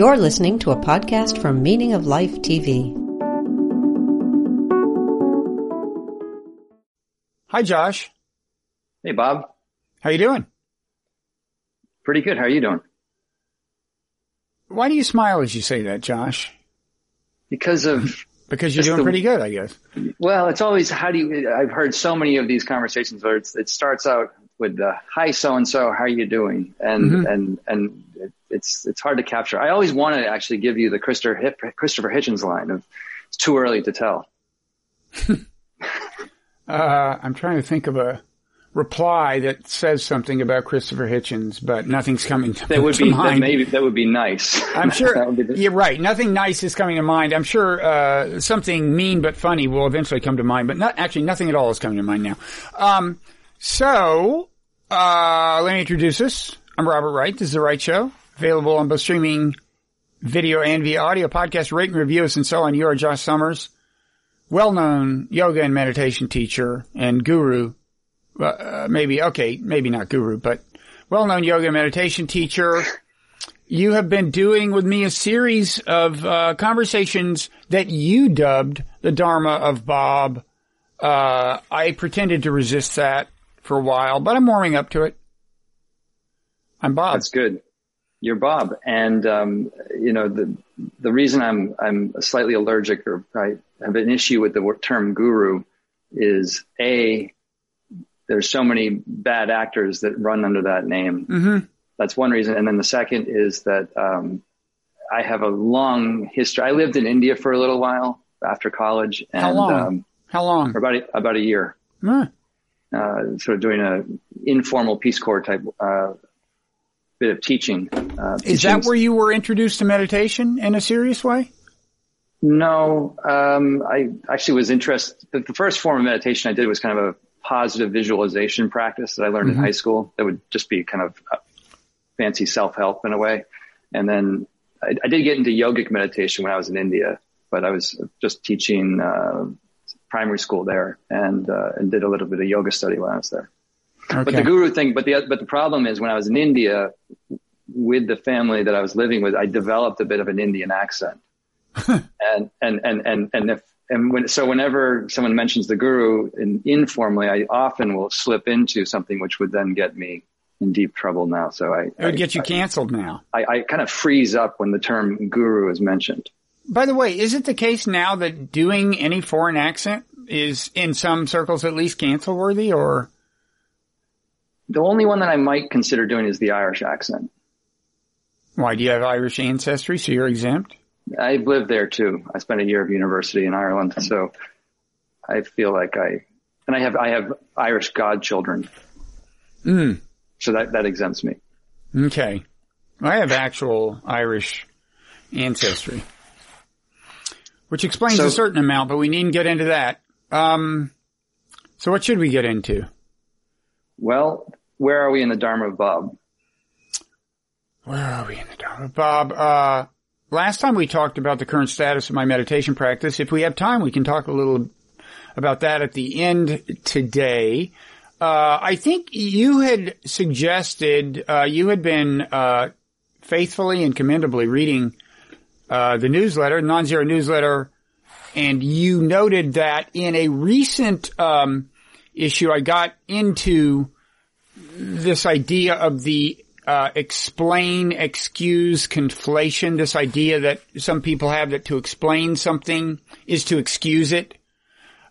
You're listening to a podcast from Meaning of Life TV. Hi, Josh. Hey, Bob. How you doing? Pretty good. How are you doing? Why do you smile as you say that, Josh? Because of Because you're doing the- pretty good, I guess. well, it's always how do you? I've heard so many of these conversations where it's, it starts out with the "Hi, so and so, how are you doing?" and Mhm. and and it, it's it's hard to capture. I always wanted to actually give you the Christopher Christopher Hitchens line of "It's too early to tell." Uh, I'm trying to think of a reply that says something about Christopher Hitchens, but nothing's coming to, That would to be that mind. maybe that would be nice. I'm That sure would be the- you're right. Nothing nice is coming to mind. I'm sure uh, something mean but funny will eventually come to mind, but not actually nothing at all is coming to mind now. Um, so uh, let me introduce us. I'm Robert Wright. This is the Wright Show, available on both streaming video and via audio podcast. Rate and review us and so on. You are Josh Summers, well-known yoga and meditation teacher and guru. Uh, maybe okay, maybe not guru, but well-known yoga and meditation teacher you have been doing with me a series of uh, conversations that you dubbed the Dharma of Bob. Uh, I pretended to resist that for a while, but I'm warming up to it. I'm Bob. That's good. You're Bob, and um, you know the the reason I'm I'm slightly allergic or I have an issue with the term guru is a there's so many bad actors that run under that name. hmm That's one reason, and then the second is that um, I have a long history. I lived in India for a little while after college, and How long? Um, How long? for about a, about a year. Uh, sort of doing a informal Peace Corps type uh, bit of teaching. Uh, Is that where you were introduced to meditation in a serious way? No, um, I actually was interested. The, first form of meditation I did was kind of a positive visualization practice that I learned Mhm. in high school. That would just be kind of uh, fancy self help in a way. And then I, I did get into yogic meditation when I was in India, but I was just teaching uh, primary school there and uh, and did a little bit of yoga study when I was there. But the guru thing, but the but the problem is when I was in India with the family that I was living with, I developed a bit of an Indian accent, and and and and and if and when so whenever someone mentions the guru in, informally, I often will slip into something which would then get me in deep trouble. Now, so I it would I, get you canceled now. I, I kind of freeze up when the term guru is mentioned. By the way, is it the case now that doing any foreign accent is, in some circles at least, cancel worthy or? The only one that I might consider doing is the Irish accent. Why do you have Irish ancestry, so you're exempt? I've lived there too. I spent a year of university in Ireland, so I feel like I and I have I have Irish godchildren, Mm. so that that exempts me. Okay. I have actual Irish ancestry, which explains So- a certain amount, but we needn't get into that. Um, so what should we get into? Well, where are we in the Dharma of Bob? Where are we in the Dharma? Bob, uh, last time we talked about the current status of my meditation practice. If we have time, we can talk a little about that at the end today. Uh, I think you had suggested, uh, you had been, uh, faithfully and commendably reading, uh, the newsletter, non-zero newsletter, and you noted that in a recent, um, issue, I got into this idea of the uh, explain, excuse, conflation, this idea that some people have that to explain something is to excuse it.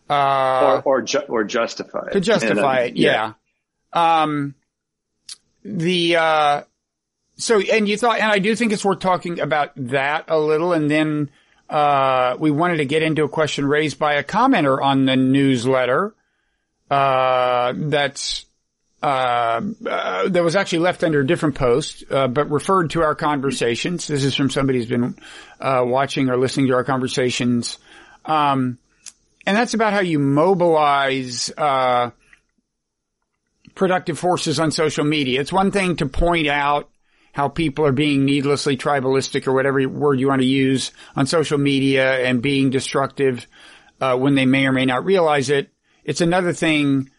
Uh, or or, ju- or justify it. to justify And, uh, it, yeah. Um, the, uh, so, and you thought, and I do think it's worth talking about that a little, and then, uh, we wanted to get into a question raised by a commenter on the newsletter, uh, that's, uh, uh, that was actually left under a different post, uh, but referred to our conversations. This is from somebody who's been, uh, watching or listening to our conversations. Um, and that's about how you mobilize, uh, productive forces on social media. It's one thing to point out how people are being needlessly tribalistic or whatever word you want to use on social media and being destructive, uh, when they may or may not realize it. It's another thing,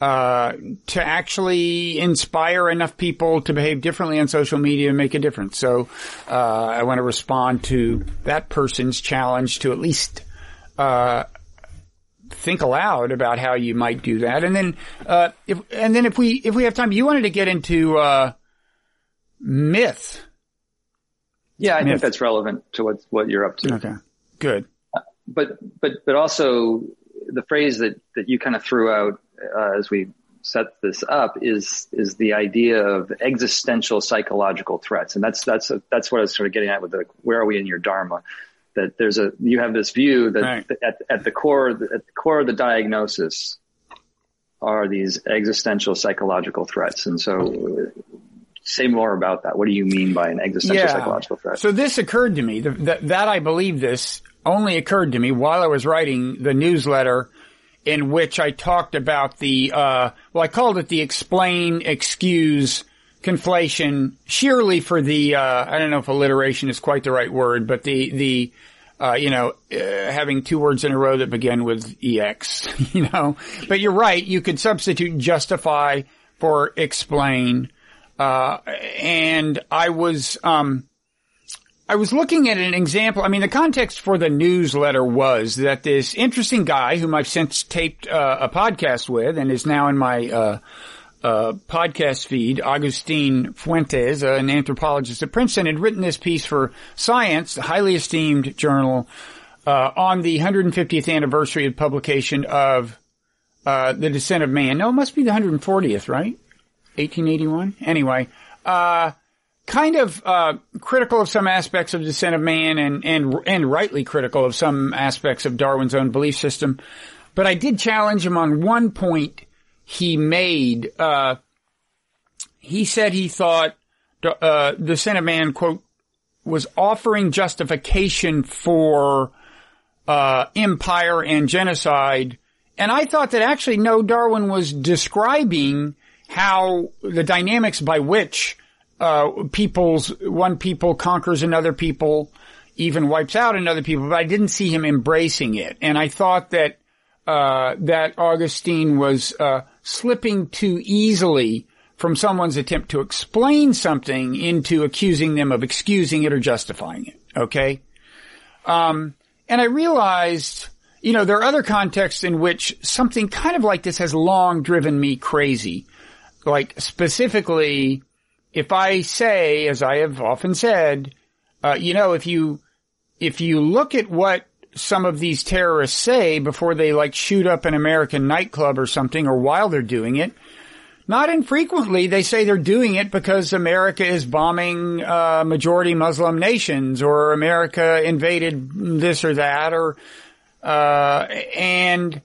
uh, to actually inspire enough people to behave differently on social media and make a difference. So, uh, I want to respond to that person's challenge to at least, uh, think aloud about how you might do that. And then, uh, if, and then if we, if we have time, you wanted to get into, uh, myth. Yeah, I Myth. think that's relevant to what what you're up to. Okay. Good. But but but also the phrase that that you kind of threw out uh, as we set this up is is the idea of existential psychological threats, and that's that's a, that's what I was sort of getting at with the where are we in your dharma? That there's a you have this view that Right. at at the core at the core of the diagnosis are these existential psychological threats, and so. Say more about that. What do you mean by an existential psychological threat? So this occurred to me, th- that, that I believe this only occurred to me while I was writing the newsletter in which I talked about the, uh, well, I called it the explain, excuse, conflation, sheerly for the, uh, I don't know if alliteration is quite the right word, but the, the, uh, you know, uh, having two words in a row that begin with ex, you know, but you're right. You could substitute justify for explain. Uh, and I was, um, I was looking at an example. I mean, the context for the newsletter was that this interesting guy whom I've since taped uh, a podcast with and is now in my, uh, uh, podcast feed, Agustin Fuentes, an anthropologist at Princeton, had written this piece for Science, a highly esteemed journal, uh, on the 150th anniversary of publication of, uh, The Descent of Man. No, it must be the 140th, right? 1881? Anyway, uh, kind of, uh, critical of some aspects of Descent of Man and, and, and rightly critical of some aspects of Darwin's own belief system. But I did challenge him on one point he made, uh, he said he thought, uh, Descent of Man, quote, was offering justification for, uh, empire and genocide. And I thought that actually no, Darwin was describing how the dynamics by which, uh, people's, one people conquers another people, even wipes out another people, but I didn't see him embracing it. And I thought that, uh, that Agustin was, uh, slipping too easily from someone's attempt to explain something into accusing them of excusing it or justifying it. Okay. Um, and I realized, you know, there are other contexts in which something kind of like this has long driven me crazy. Like specifically, if I say, as I have often said, uh, you know, if you, if you look at what some of these terrorists say before they like shoot up an American nightclub or something or while they're doing it, not infrequently they say they're doing it because America is bombing uh, majority Muslim nations or America invaded this or that or uh, and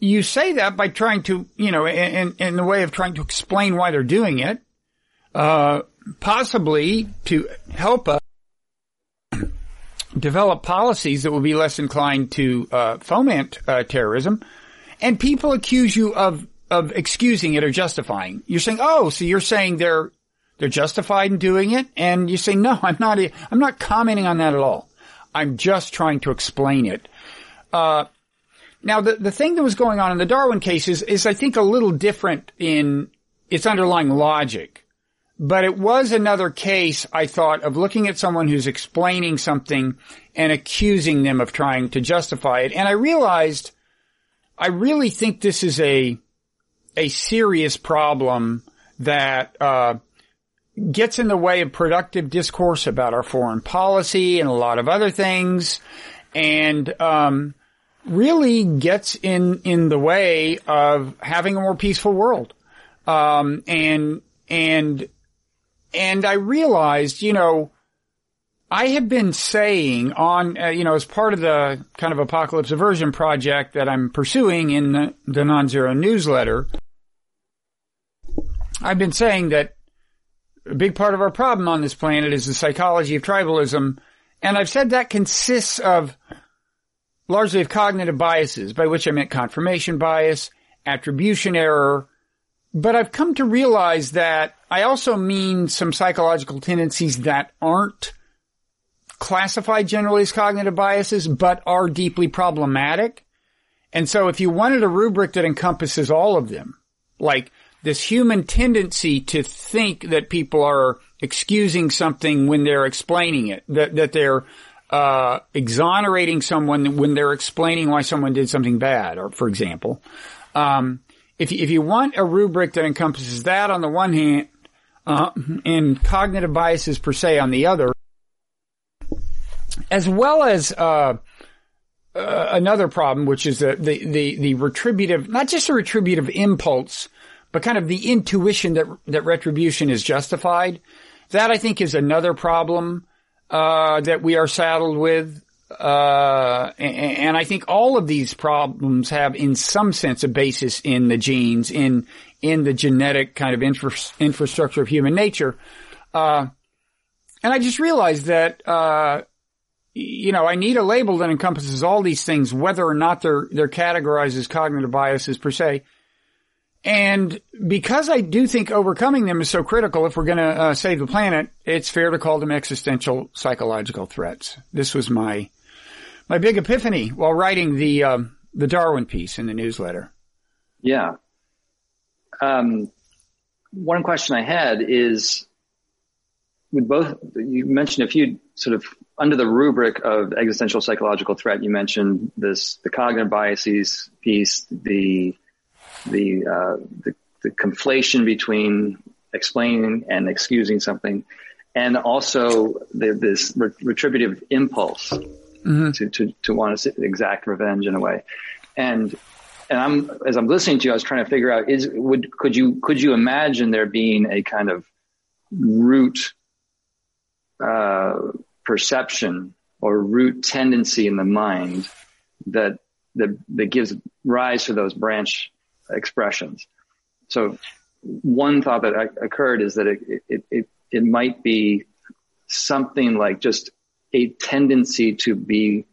you say that by trying to you know in, in the way of trying to explain why they're doing it, uh, possibly to help us develop policies that will be less inclined to uh, foment uh, terrorism, and people accuse you of of excusing it or justifying. You're saying, "Oh, so you're saying they're they're justified in doing it," and you say, "No, I'm not. I'm not commenting on that at all. I'm just trying to explain it." Uh, now, the the thing that was going on in the Darwin case is, is I think a little different in its underlying logic. But it was another case, I thought, of looking at someone who's explaining something and accusing them of trying to justify it. And I realized, I really think this is a, a serious problem that, uh, gets in the way of productive discourse about our foreign policy and a lot of other things. And, um, really gets in, in the way of having a more peaceful world. Um, and, and, and I realized, you know, I have been saying on, uh, you know, as part of the kind of apocalypse aversion project that I'm pursuing in the, the non-zero newsletter, I've been saying that a big part of our problem on this planet is the psychology of tribalism. And I've said that consists of largely of cognitive biases, by which I meant confirmation bias, attribution error, but I've come to realize that I also mean some psychological tendencies that aren't classified generally as cognitive biases, but are deeply problematic. And so if you wanted a rubric that encompasses all of them, Like this human tendency to think that people are excusing something when they're explaining it, that, that they're, uh, exonerating someone when they're explaining why someone did something bad, or for example. Um, if, if you want a rubric that encompasses that on the one hand, uh, and cognitive biases per se on the other, as well as, uh, uh, another problem, which is the, the, the, the retributive, not just a retributive impulse, but kind of the intuition that, that retribution is justified. That I think is another problem, uh, that we are saddled with. Uh, and, and, I think all of these problems have in some sense a basis in the genes, in, in the genetic kind of infra- infrastructure of human nature. Uh, and I just realized that, uh, you know, I need a label that encompasses all these things, whether or not they're, they're categorized as cognitive biases per se. And because I do think overcoming them is so critical if we're going to uh, save the planet, it's fair to call them existential psychological threats. This was my, my big epiphany while writing the, um, the Darwin piece in the newsletter. Yeah. Um, one question I had is with both, you mentioned a few sort of under the rubric of existential psychological threat, you mentioned this, the cognitive biases piece, the, the, uh, the, the conflation between explaining and excusing something, and also the, this retributive impulse mm-hmm. to, to, to want to exact revenge in a way. And, and I'm, as I'm listening to you, I was trying to figure out, is, would, could you, could you imagine there being a kind of root uh, perception or root tendency in the mind that, that, that gives rise to those branch expressions. So one thought that occurred is that it, it, it, it might be something like just a tendency to be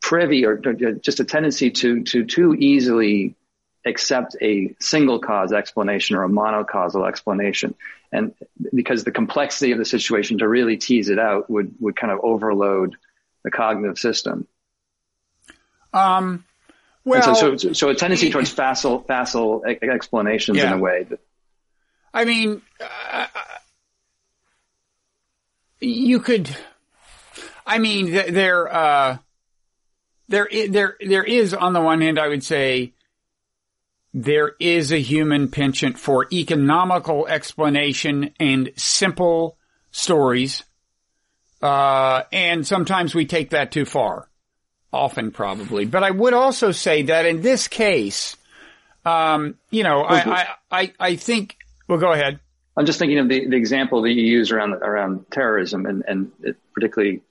privy or just a tendency to, to too easily accept a single cause explanation or a monocausal explanation. And because the complexity of the situation to really tease it out would, would kind of overload the cognitive system. Um, well, so, so, so, a tendency towards facile, facile explanations yeah. in a way that. I mean, uh, you could, I mean, there, uh, there, there, there is on the one hand, I would say, there is a human penchant for economical explanation and simple stories. Uh, and sometimes we take that too far. Often probably. But I would also say that in this case, um, you know, I, I, I, think, well, go ahead. I'm just thinking of the, the example that you use around, around terrorism and, and particularly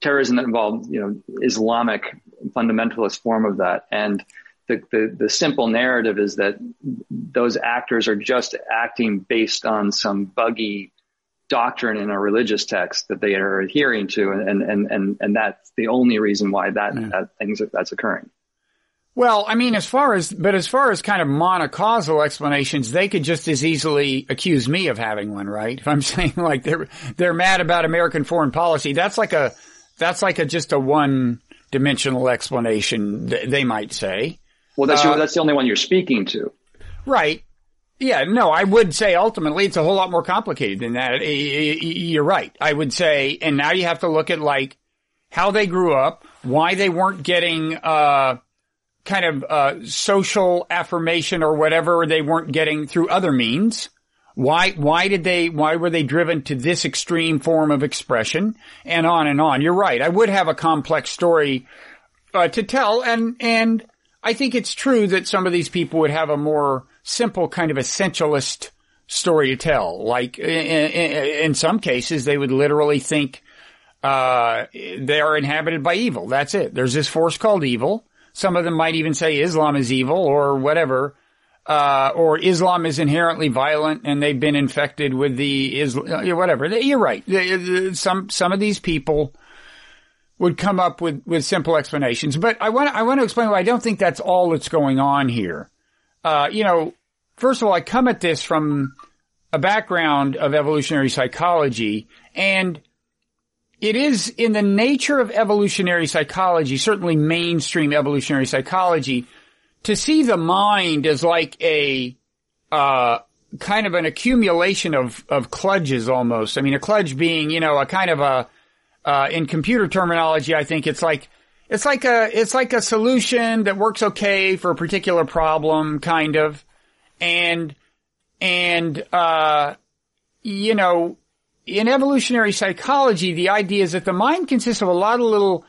terrorism that involved, you know, Islamic fundamentalist form of that. And, the, the, the simple narrative is that those actors are just acting based on some buggy doctrine in a religious text that they are adhering to, and and and and that's the only reason why that yeah. that things that's occurring. Well, I mean, as far as, but as far as kind of monocausal explanations, they could just as easily accuse me of having one, right? If I'm saying like they're, they're mad about American foreign policy, that's like a, that's like a, just a one dimensional explanation, they might say. Well, that's, uh, your, that's the only one you're speaking to. Right. Yeah, no, I would say ultimately it's a whole lot more complicated than that. You're right. I would say, and now you have to look at like how they grew up, why they weren't getting, uh, kind of, uh, social affirmation or whatever they weren't getting through other means. Why, why did they, why were they driven to this extreme form of expression and on and on? You're right. I would have a complex story, uh, to tell and, and, I think it's true that some of these people would have a more simple kind of essentialist story to tell. Like in, in, in some cases, they would literally think uh, they are inhabited by evil. That's it. There's this force called evil. Some of them might even say Islam is evil or whatever. Uh, or Islam is inherently violent and they've been infected with the Islam, whatever. You're right. Some, some of these people would come up with, with simple explanations. But I want, I want to explain why I don't think that's all that's going on here. Uh, you know, first of all, I come at this from a background of evolutionary psychology and it is in the nature of evolutionary psychology, certainly mainstream evolutionary psychology, to see the mind as like a, uh, kind of an accumulation of, of kludges almost. I mean, a kludge being, you know, a kind of a, uh, in computer terminology, I think it's like, it's like a, it's like a solution that works okay for a particular problem, kind of. And, and, uh, you know, in evolutionary psychology, the idea is that the mind consists of a lot of little,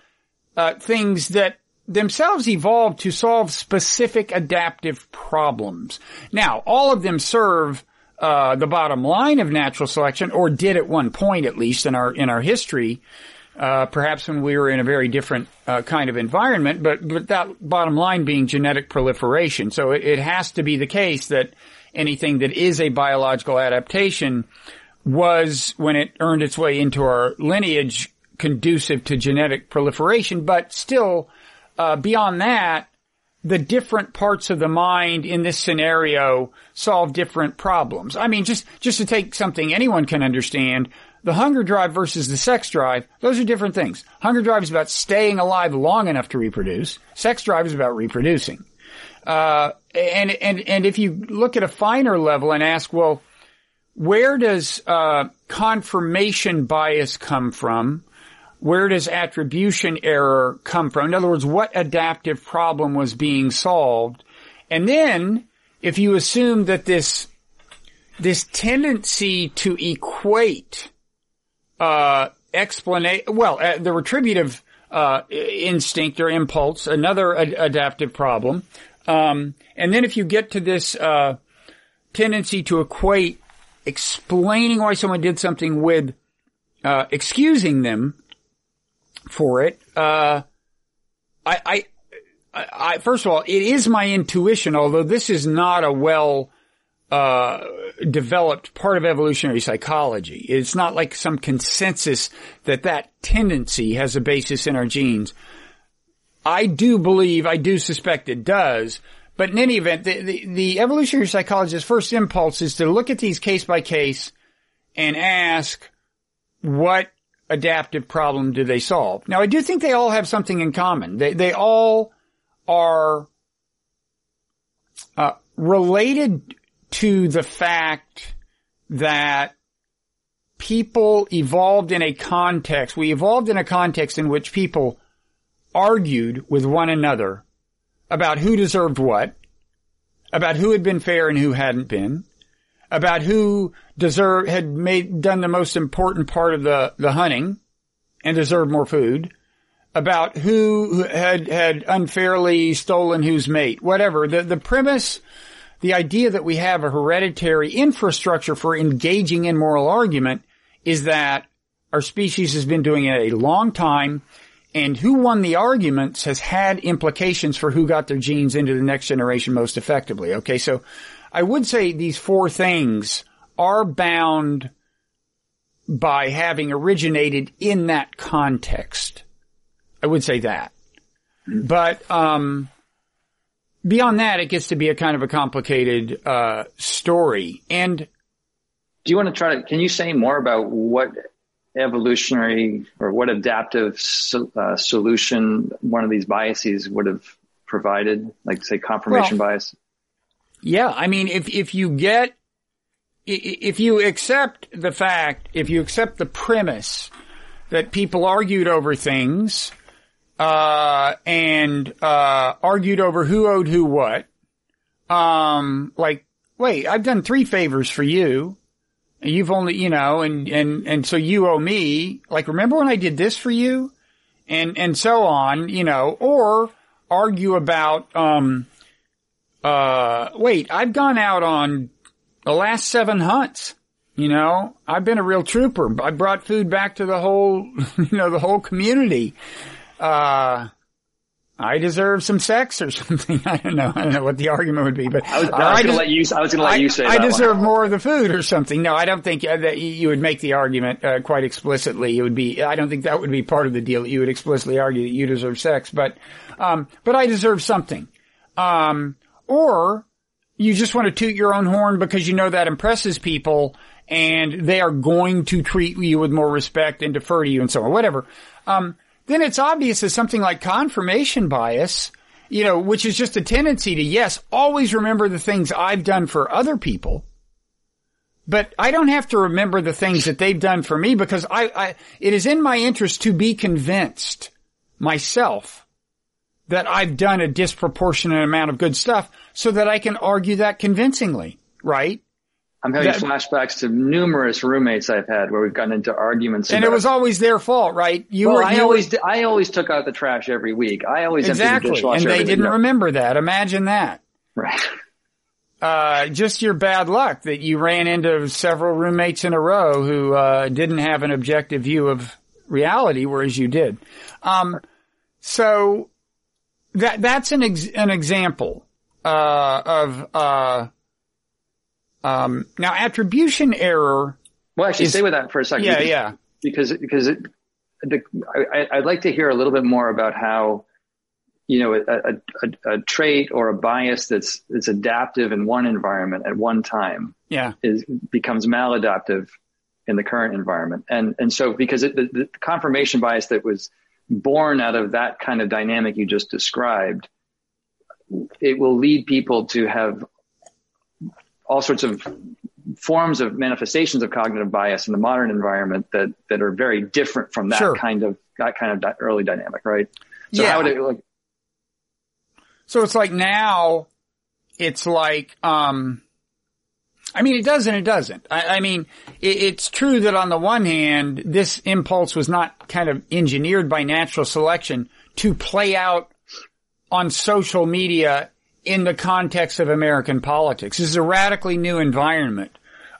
uh, things that themselves evolved to solve specific adaptive problems. Now, all of them serve uh, the bottom line of natural selection, or did at one point at least in our in our history. Uh, perhaps when we were in a very different uh, kind of environment, but but that bottom line being genetic proliferation. So it, it has to be the case that anything that is a biological adaptation was when it earned its way into our lineage conducive to genetic proliferation, but still uh, beyond that, the different parts of the mind in this scenario solve different problems. I mean, just, just to take something anyone can understand, the hunger drive versus the sex drive, those are different things. Hunger drive is about staying alive long enough to reproduce. Sex drive is about reproducing. Uh, and, and, and if you look at a finer level and ask, well, where does, uh, confirmation bias come from? where does attribution error come from? In other words, what adaptive problem was being solved? And then, if you assume that this, this tendency to equate, uh, explanation, well, uh, the retributive, uh, instinct or impulse, another ad- adaptive problem. Um, and then if you get to this, uh, tendency to equate explaining why someone did something with, uh, excusing them, for it. Uh, I, I, I, first of all, it is my intuition, although this is not a well, uh, developed part of evolutionary psychology. It's not like some consensus that that tendency has a basis in our genes. I do believe, I do suspect it does, but in any event, the, the, the evolutionary psychologist's first impulse is to look at these case by case and ask what adaptive problem do they solve? Now, I do think they all have something in common. They, they all are uh, related to the fact that people evolved in a context. We evolved in a context in which people argued with one another about who deserved what, about who had been fair and who hadn't been, about who deserved, had made, done the most important part of the, the hunting and deserved more food, about who had, had unfairly stolen whose mate, whatever. The, the premise, the idea that we have a hereditary infrastructure for engaging in moral argument is that our species has been doing it a long time and who won the arguments has had implications for who got their genes into the next generation most effectively. Okay, so I would say these four things are bound by having originated in that context. I would say that. But, um, beyond that, it gets to be a kind of a complicated, uh, story. And do you want to try to, can you say more about what evolutionary or what adaptive so, uh, solution one of these biases would have provided, like say confirmation well, bias? Yeah, I mean, if if you get if you accept the fact, if you accept the premise that people argued over things, uh, and, uh, argued over who owed who what, um, like, wait, I've done three favors for you. You've only, you know, and, and, and so you owe me, like, remember when I did this for you? And, and so on, you know, or argue about, um, uh, wait, I've gone out on the last seven hunts. You know, I've been a real trooper. I brought food back to the whole, you know, the whole community. Uh, I deserve some sex or something. I don't know. I don't know what the argument would be, but I was, I was going to let you. I was going to let I, you say. I deserve one. more of the food or something. No, I don't think uh, that you would make the argument uh, quite explicitly. It would be. I don't think that would be part of the deal. You would explicitly argue that you deserve sex, but, um, but I deserve something. Um, or you just want to toot your own horn because you know that impresses people and they are going to treat you with more respect and defer to you and so on, whatever. Um, then it's obvious that something like confirmation bias you know, which is just a tendency to, yes, always remember the things I've done for other people. But I don't have to remember the things that they've done for me because I, I it is in my interest to be convinced myself that I've done a disproportionate amount of good stuff so that I can argue that convincingly, right? I'm having That- flashbacks to numerous roommates I've had where we've gotten into arguments. And it was always their fault, right? You well, were, I always were, I always took out the trash every week. I always emptied the exactly. And they didn't remember that. Imagine that. Right. Uh, just your bad luck that you ran into several roommates in a row who, uh, didn't have an objective view of reality, whereas you did. Um, so that, that's an ex- an example, uh, of, uh, um, now attribution error. Well, actually, Is- stay with that for a second. Yeah, because, yeah. Because because it, the, I, I'd like to hear a little bit more about how you know a, a, a, a trait or a bias that's that's adaptive in one environment at one time Yeah. is becomes maladaptive in the current environment, and and so because it, the, the confirmation bias that was born out of that kind of dynamic you just described, it will lead people to have all sorts of forms of manifestations of cognitive bias in the modern environment that that are very different from that Sure. kind of that kind of di- early dynamic, right? So Yeah. how would it like? So it's like now it's like, um, I mean, it does and it doesn't. I, I mean, it, it's true that on the one hand, this impulse was not kind of engineered by natural selection to play out on social media in the context of American politics. This is a radically new environment.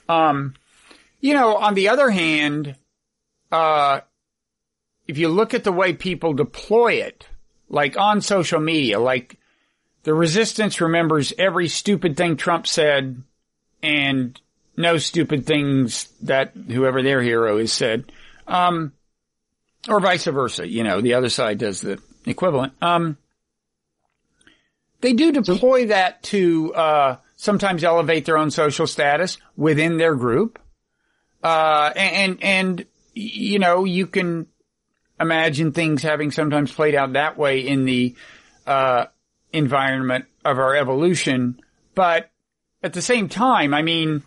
Um, you know, on the other hand, uh, if you look at the way people deploy it, like on social media, like the resistance remembers every stupid thing Trump said and no stupid things that whoever their hero is said. Um, or vice versa, you know, the other side does the equivalent. Um, they do deploy that to, uh, sometimes elevate their own social status within their group. Uh, and, and, you know, you can imagine things having sometimes played out that way in the, uh, environment of our evolution. But at the same time, I mean,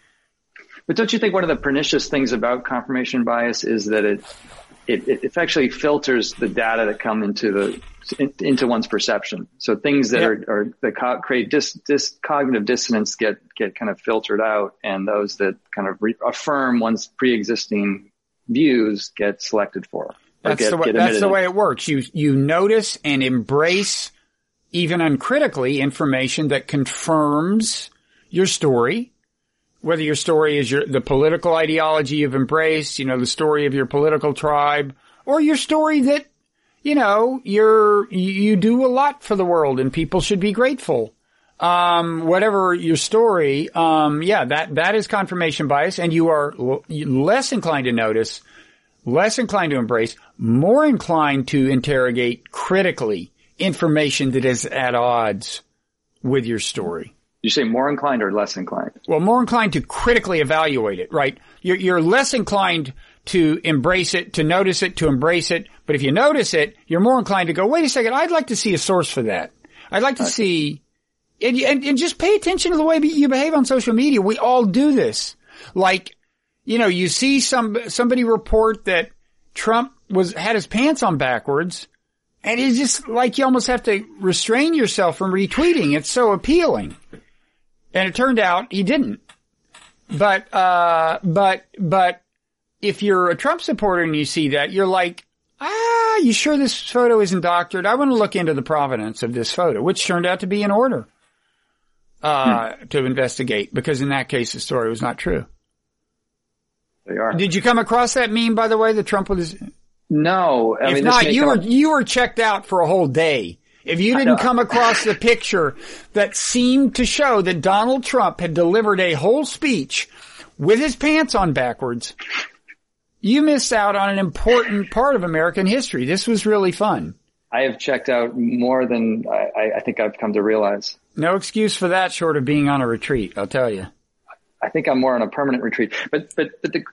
But don't you think one of the pernicious things about confirmation bias is that it it, it actually filters the data that come into the in, into one's perception. So things that are, are that co- create dis, dis cognitive dissonance get get kind of filtered out, and those that kind of re- affirm one's pre-existing views get selected for. That's get, the way, that's the way it works. You, you notice and embrace even uncritically information that confirms your story. Whether your story is your, the political ideology you've embraced, you know, the story of your political tribe, or your story that, you know, you're, you do a lot for the world and people should be grateful. Um, whatever your story, um, yeah, that, that is confirmation bias and you are l- less inclined to notice less inclined to embrace, more inclined to interrogate critically information that is at odds with your story. You say more inclined or less inclined? Well, more inclined to critically evaluate it, right? You're, you're less inclined to embrace it, to notice it, to embrace it. But if you notice it, you're more inclined to go, wait a second, I'd like to see a source for that. I'd like to see, and, and, and just pay attention to the way you behave on social media. We all do this. Like, you know, you see some, somebody report that Trump was, had his pants on backwards and it's just like you almost have to restrain yourself from retweeting. It's so appealing. And it turned out he didn't. But, uh, but, but if you're a Trump supporter and you see that, you're like, ah, you sure this photo isn't doctored? I want to look into the provenance of this photo, which turned out to be an order, uh, to investigate because in that case the story was not true. They are. Did you come across that meme, by the way, that Trump was, no, I if mean, not, you were, up- you were checked out for a whole day. If you didn't come across the picture that seemed to show that Donald Trump had delivered a whole speech with his pants on backwards, you missed out on an important part of American history. This was really fun. I have checked out more than I, I- think I've come to realize. No excuse for that short of being on a retreat, I'll tell you. I think I'm more on a permanent retreat. But but but the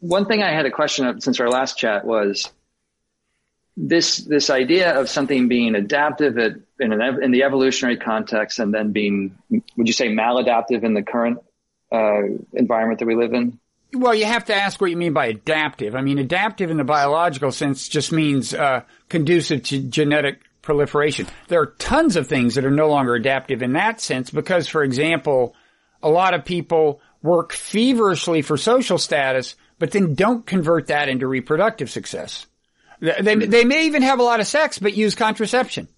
one thing I had a question of since our last chat was this this idea of something being adaptive at, in an in the evolutionary context and then being would you say maladaptive in the current uh, environment that we live in? Well, you have to ask what you mean by adaptive. I mean, adaptive in the biological sense just means uh, conducive to genetic proliferation. There are tons of things that are no longer adaptive in that sense because, for example, a lot of people work feverishly for social status, but then don't convert that into reproductive success. They, they may even have a lot of sex, but use contraception.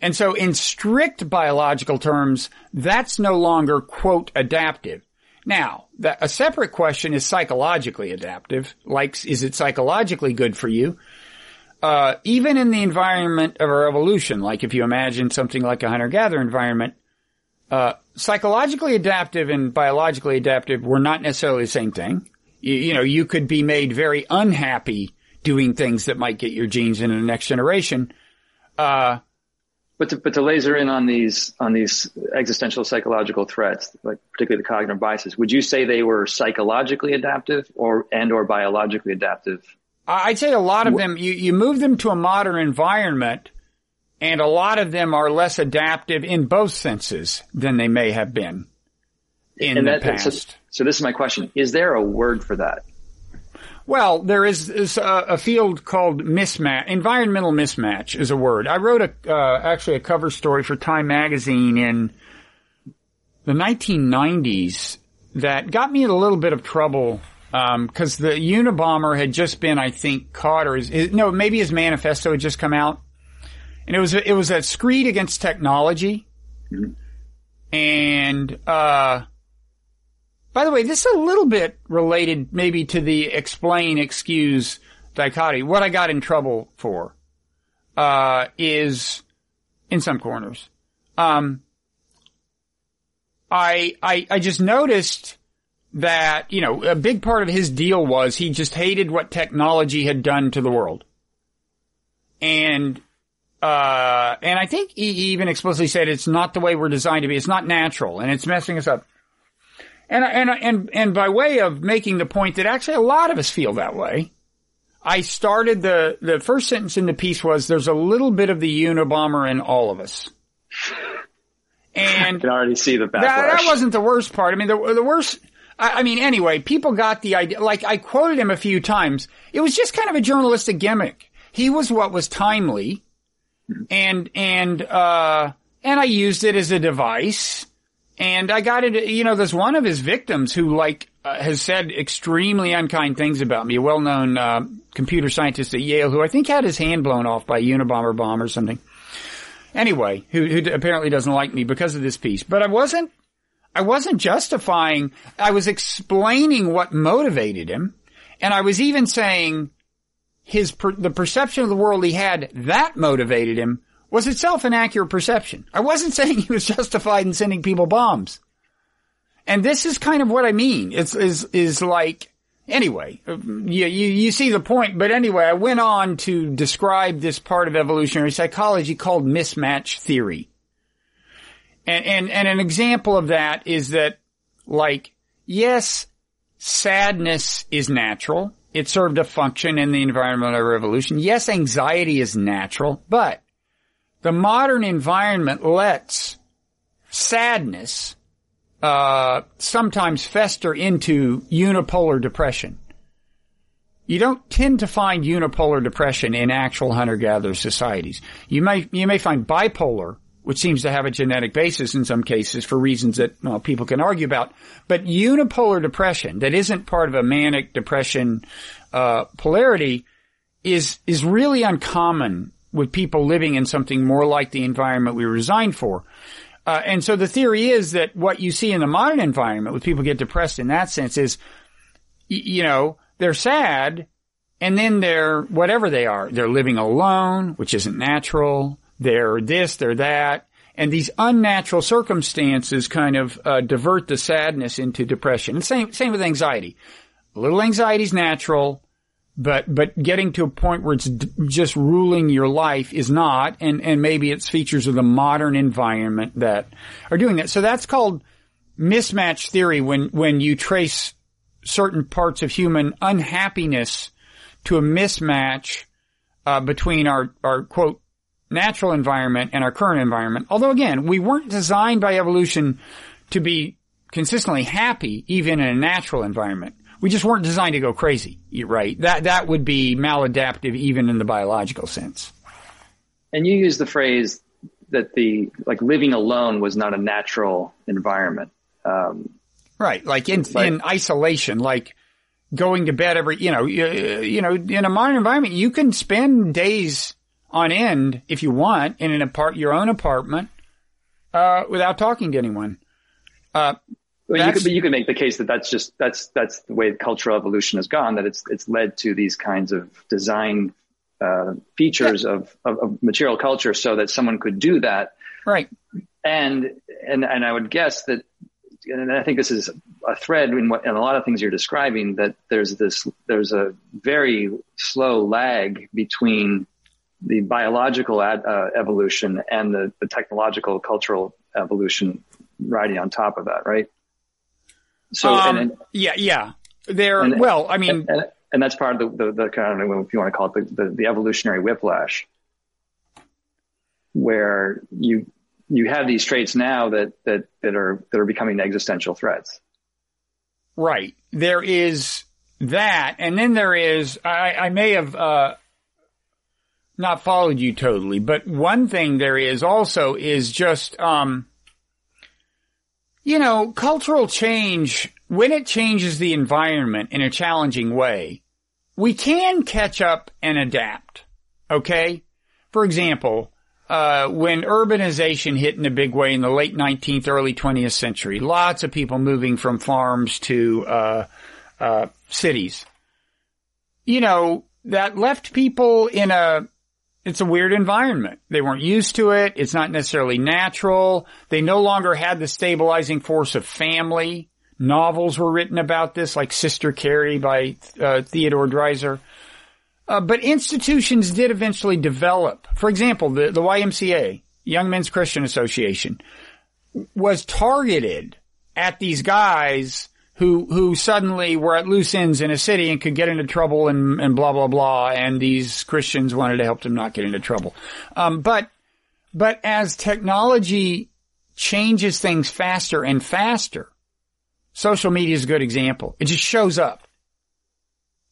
And so in strict biological terms, that's no longer, quote, adaptive. Now, a separate question is psychologically adaptive. Like, is it psychologically good for you? Uh, even in the environment of our evolution, like if you imagine something like a hunter-gatherer environment, uh, psychologically adaptive and biologically adaptive were not necessarily the same thing. You, you, know, you could be made very unhappy doing things that might get your genes into the next generation. Uh, but to, but to laser in on these on these existential psychological threats, like particularly the cognitive biases, would you say they were psychologically adaptive or and or biologically adaptive? I'd say a lot of them. You you move them to a modern environment, and a lot of them are less adaptive in both senses than they may have been in and the that, past. So, so this is my question: Is there a word for that? Well, there is, is a, a, field called mismatch. Environmental mismatch is a word. I wrote a uh, actually a cover story for Time magazine in the 1990s that got me in a little bit of trouble because um, the Unabomber had just been, I think, caught or his, no, maybe his manifesto had just come out, and it was it was a screed against technology, mm-hmm. and uh, by the way, this is a little bit related maybe to the explain, excuse dichotomy. What I got in trouble for, uh, is in some corners. Um, I, I, I just noticed that, you know, a big part of his deal was he just hated what technology had done to the world. And, uh, and I think he even explicitly said it's not the way we're designed to be. It's not natural and it's messing us up. And, and, and, and by way of making the point that actually a lot of us feel that way, I started the, the first sentence in the piece was there's a little bit of the Unabomber in all of us. And I can already see the backlash. That, that wasn't the worst part. I mean, the, the worst, I, I mean, anyway, people got the idea, like I quoted him a few times. It was just kind of a journalistic gimmick. He was what was timely and, and, uh, and I used it as a device and I got it, you know, there's one of his victims who like uh, has said extremely unkind things about me, a well-known uh, computer scientist at Yale who I think had his hand blown off by a Unabomber bomb or something. Anyway, who, who apparently doesn't like me because of this piece. But I wasn't, I wasn't justifying, I was explaining what motivated him. And I was even saying his, per, the perception of the world he had, that motivated him was itself an accurate perception. I wasn't saying he was justified in sending people bombs. And this is kind of what I mean. It's, is, is like, anyway, you, you, you see the point, but anyway, I went on to describe this part of evolutionary psychology called mismatch theory. And, and, and an example of that is that, like, yes, sadness is natural. It served a function in the environment of evolution. Yes, anxiety is natural, but the modern environment lets sadness uh, sometimes fester into unipolar depression. You don't tend to find unipolar depression in actual hunter-gatherer societies. You may you may find bipolar, which seems to have a genetic basis in some cases for reasons that well, people can argue about. But unipolar depression that isn't part of a manic depression uh, polarity is is really uncommon with people living in something more like the environment we were designed for. Uh, and so the theory is that what you see in the modern environment with people get depressed in that sense is, you know, they're sad and then they're whatever they are. They're living alone, which isn't natural. They're this, they're that. And these unnatural circumstances kind of uh, divert the sadness into depression. And same, same with anxiety. A little anxiety is natural but but getting to a point where it's d- just ruling your life is not, and and maybe it's features of the modern environment that are doing that. So that's called mismatch theory when when you trace certain parts of human unhappiness to a mismatch uh, between our, our quote, natural environment and our current environment. Although again, we weren't designed by evolution to be consistently happy even in a natural environment. We just weren't designed to go crazy, right? That, that would be maladaptive even in the biological sense. And you use the phrase that the, like living alone was not a natural environment. Um, right. Like in, like, in isolation, like going to bed every, you know, you, you know, in a modern environment, you can spend days on end if you want in an apart, your own apartment, uh, without talking to anyone. Uh, well, you could, but you could make the case that that's just that's that's the way cultural evolution has gone. That it's it's led to these kinds of design uh, features yeah. of, of, of material culture, so that someone could do that. Right. And and and I would guess that, and I think this is a thread in what in a lot of things you're describing. That there's this there's a very slow lag between the biological ad, uh, evolution and the, the technological cultural evolution riding on top of that, right? So, um, and, and, yeah, yeah, there. Well, I mean, and, and, that's part of the, the, the kind of if you want to call it the, the, the evolutionary whiplash, where you you have these traits now that that that are that are becoming existential threats. Right. There is that, and then there is. I, I may have uh, not followed you totally, but one thing there is also is just um, you know, cultural change, when it changes the environment in a challenging way, we can catch up and adapt. Okay? For example, uh, when urbanization hit in a big way in the late 19th, early 20th century, lots of people moving from farms to uh, uh, cities. You know, that left people in a it's a weird environment. They weren't used to it. It's not necessarily natural. They no longer had the stabilizing force of family. Novels were written about this, like Sister Carrie by uh, Theodore Dreiser. Uh, but institutions did eventually develop. For example, the, the YMCA, Young Men's Christian Association, was targeted at these guys who who suddenly were at loose ends in a city and could get into trouble and, and blah blah blah, and these Christians wanted to help them not get into trouble. Um, but but as technology changes things faster and faster, social media is a good example. It just shows up.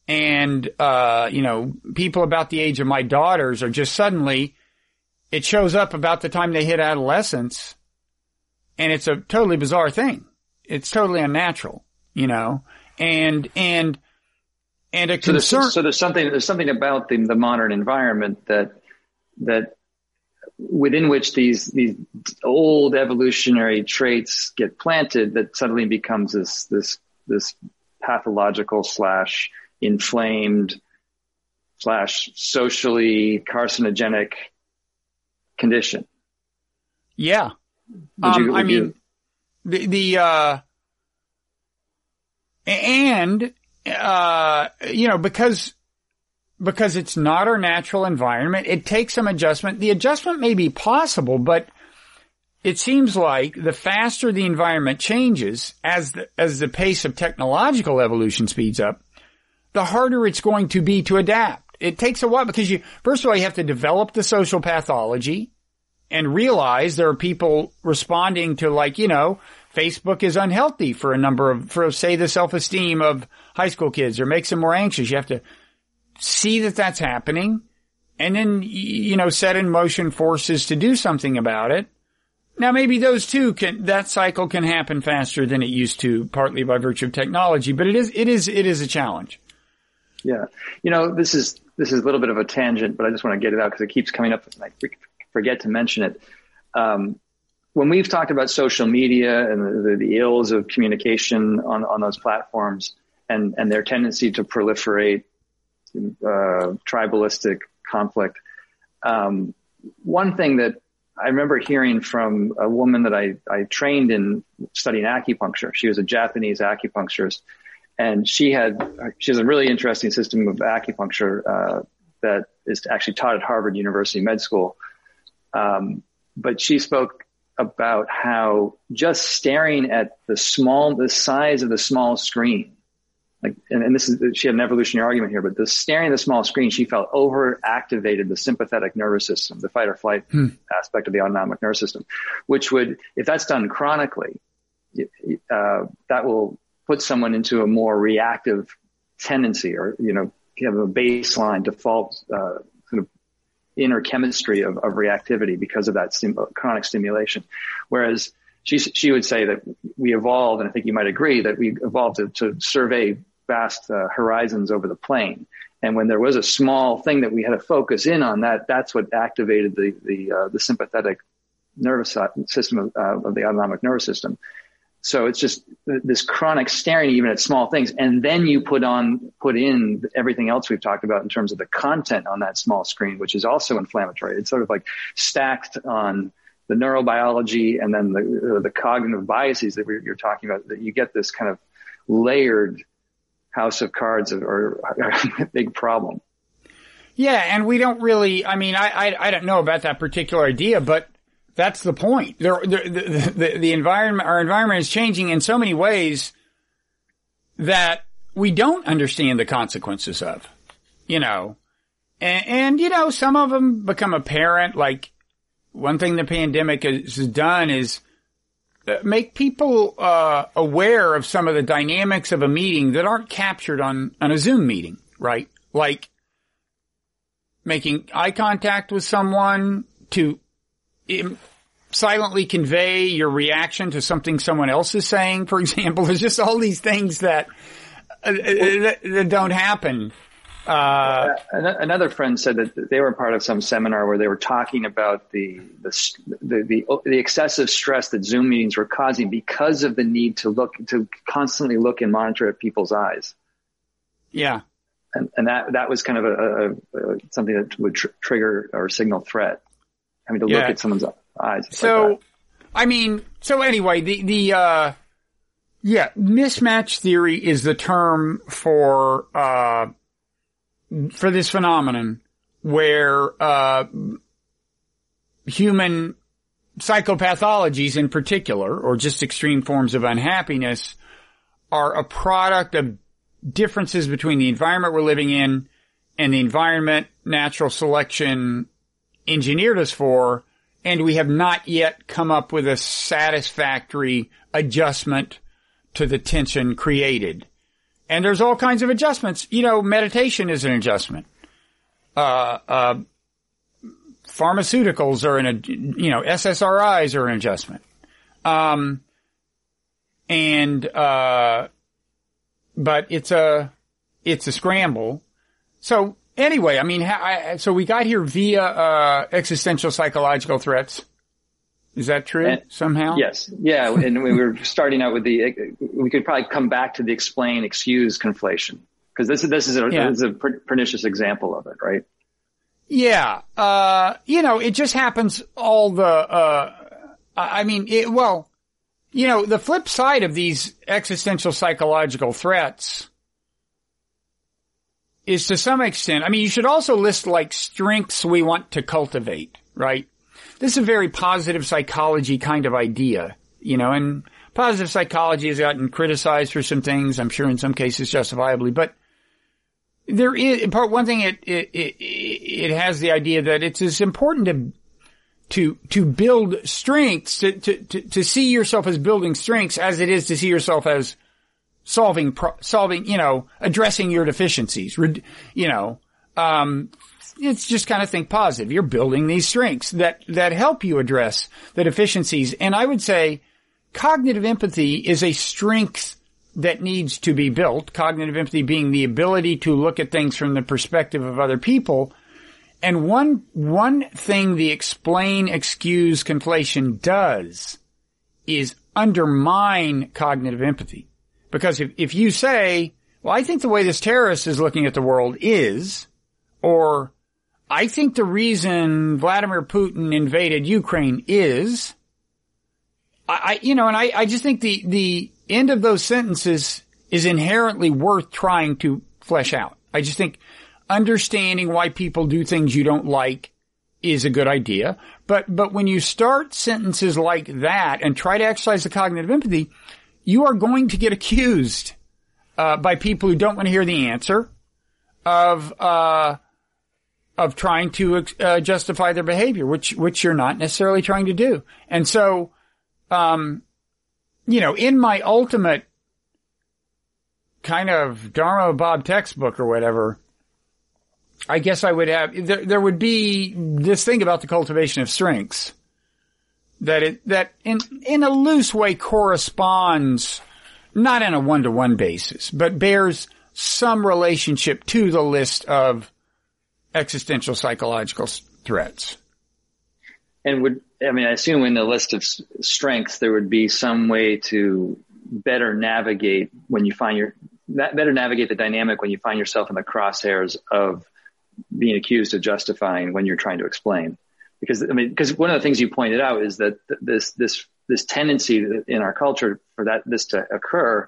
And, uh, you know, people about the age of my daughters are just suddenly, it shows up about the time they hit adolescence. And it's a totally bizarre thing. It's totally unnatural you know, and, and, and a so concern. There's, so there's something, there's something about the, the modern environment that, that within which these, these old evolutionary traits get planted that suddenly becomes this, this, this pathological slash inflamed slash socially carcinogenic condition. Yeah. Um, you, I mean, you... the, the, uh, and, uh, you know, because, because it's not our natural environment, it takes some adjustment. The adjustment may be possible, but it seems like the faster the environment changes as the, as the pace of technological evolution speeds up, the harder it's going to be to adapt. It takes a while because you, first of all, you have to develop the social pathology and realize there are people responding to like, you know, Facebook is unhealthy for a number of, for say the self-esteem of high school kids or makes them more anxious. You have to see that that's happening and then, you know, set in motion forces to do something about it. Now maybe those two can, that cycle can happen faster than it used to, partly by virtue of technology, but it is, it is, it is a challenge. Yeah. You know, this is, this is a little bit of a tangent, but I just want to get it out because it keeps coming up and I forget to mention it. Um, when we've talked about social media and the, the ills of communication on, on those platforms and, and their tendency to proliferate uh, tribalistic conflict, um, one thing that I remember hearing from a woman that I, I trained in studying acupuncture. She was a Japanese acupuncturist, and she had she has a really interesting system of acupuncture uh, that is actually taught at Harvard University Med School. Um, but she spoke about how just staring at the small, the size of the small screen like, and, and, this is, she had an evolutionary argument here, but the staring at the small screen, she felt overactivated the sympathetic nervous system, the fight or flight hmm. aspect of the autonomic nervous system, which would, if that's done chronically, uh, that will put someone into a more reactive tendency or, you know, have a baseline default, uh, inner chemistry of, of reactivity because of that stim- chronic stimulation. Whereas she, she would say that we evolved, and I think you might agree that we evolved to, to survey vast uh, horizons over the plain. And when there was a small thing that we had to focus in on, that that's what activated the the, uh, the sympathetic nervous system of, uh, of, the autonomic nervous system. So it's just this chronic staring even at small things, and then you put on put in everything else we've talked about in terms of the content on that small screen, which is also inflammatory. It's sort of like stacked on the neurobiology and then the uh, the cognitive biases that you're talking about. That you get this kind of layered house of cards or, big problem. Yeah, and we don't really. I mean, I, I, I don't know about that particular idea, but that's the point. There, the, the, the environment, our environment is changing in so many ways that we don't understand the consequences of. You know, and, and you know, some of them become apparent. Like one thing the pandemic has done is make people uh, aware of some of the dynamics of a meeting that aren't captured on on a Zoom meeting, right? Like making eye contact with someone to silently convey your reaction to something someone else is saying, for example. There's just all these things that, uh, that, that don't happen uh, another friend said that they were part of some seminar where they were talking about the, the the, the the excessive stress that Zoom meetings were causing because of the need to look to constantly look and monitor at people's eyes. Yeah, and and that that was kind of a, a, a something that would tr- trigger or signal threat. I mean, to yeah. look at someone's So, like I mean, so anyway, the the uh, yeah, mismatch theory is the term for uh for this phenomenon where uh, human psychopathologies in particular, or just extreme forms of unhappiness, are a product of differences between the environment we're living in and the environment natural selection engineered us for, and we have not yet come up with a satisfactory adjustment to the tension created. And there's all kinds of adjustments. You know, meditation is an adjustment. Uh, uh, pharmaceuticals are an, you know, SSRIs are an adjustment. Um, and, uh, but it's a, it's a scramble. So anyway, I mean, I, so we got here via, uh, existential psychological threats. Is that true and, somehow? Yes. Yeah. and we were starting out with the, we could probably come back to the explain excuse conflation because this is, this is a, yeah. this is a pernicious example of it, right? Yeah. Uh, you know, it just happens all the, uh, I mean, it, well, you know, the flip side of these existential psychological threats is to some extent, I mean, you should also list like strengths we want to cultivate, right? this is a very positive psychology kind of idea, you know, and positive psychology has gotten criticized for some things, I'm sure in some cases justifiably, but there is, part, one thing it, it, it, it has the idea that it's as important to, to, to build strengths, to, to, to, to see yourself as building strengths as it is to see yourself as solving, solving, you know, addressing your deficiencies, you know, um, it's just kind of think positive. You're building these strengths that, that help you address the deficiencies. And I would say cognitive empathy is a strength that needs to be built. Cognitive empathy being the ability to look at things from the perspective of other people. And one, one thing the explain, excuse conflation does is undermine cognitive empathy. Because if, if you say, well, I think the way this terrorist is looking at the world is, or I think the reason Vladimir Putin invaded Ukraine is, I, you know, and I, I just think the, the end of those sentences is inherently worth trying to flesh out. I just think understanding why people do things you don't like is a good idea. But, but when you start sentences like that and try to exercise the cognitive empathy, you are going to get accused uh, by people who don't want to hear the answer of, uh, of trying to uh, justify their behavior, which which you're not necessarily trying to do. And so, um, you know, in my ultimate kind of Dharma Bob textbook or whatever, I guess I would have there, there would be this thing about the cultivation of strengths that it that in in a loose way corresponds not in a one to one basis, but bears some relationship to the list of existential psychological threats. And would, I mean, I assume in the list of strengths, there would be some way to better navigate when you find your, better navigate the dynamic when you find yourself in the crosshairs of being accused of justifying when you're trying to explain. Because, I mean, because one of the things you pointed out is that this, this, this tendency in our culture for that, this to occur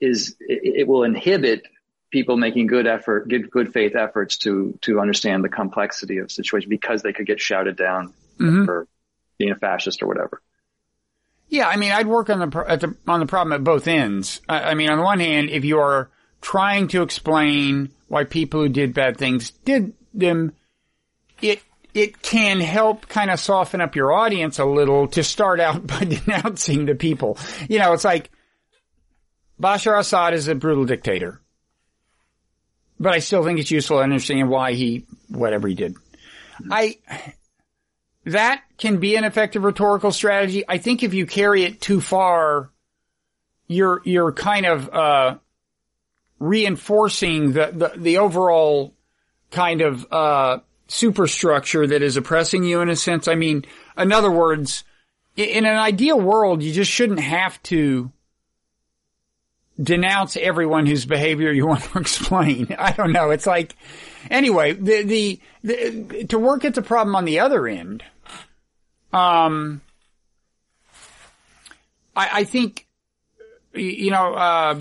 is it, it will inhibit people making good effort, good, good faith efforts to, to understand the complexity of situation because they could get shouted down mm-hmm. for being a fascist or whatever. Yeah, I mean, I'd work on the, the on the problem at both ends. I, I, mean, on the one hand, if you are trying to explain why people who did bad things did them, it it can help kind of soften up your audience a little to start out by denouncing the people. You know, it's like Bashar Assad is a brutal dictator but I still think it's useful to understand why he, whatever he did. I, that can be an effective rhetorical strategy. I think if you carry it too far, you're, you're kind of, uh, reinforcing the, the, the overall kind of, uh, superstructure that is oppressing you in a sense. I mean, in other words, in an ideal world, you just shouldn't have to denounce everyone whose behavior you want to explain. I don't know. It's like, anyway, the, the, the, to work at the problem on the other end, um, I, I think, you know, uh,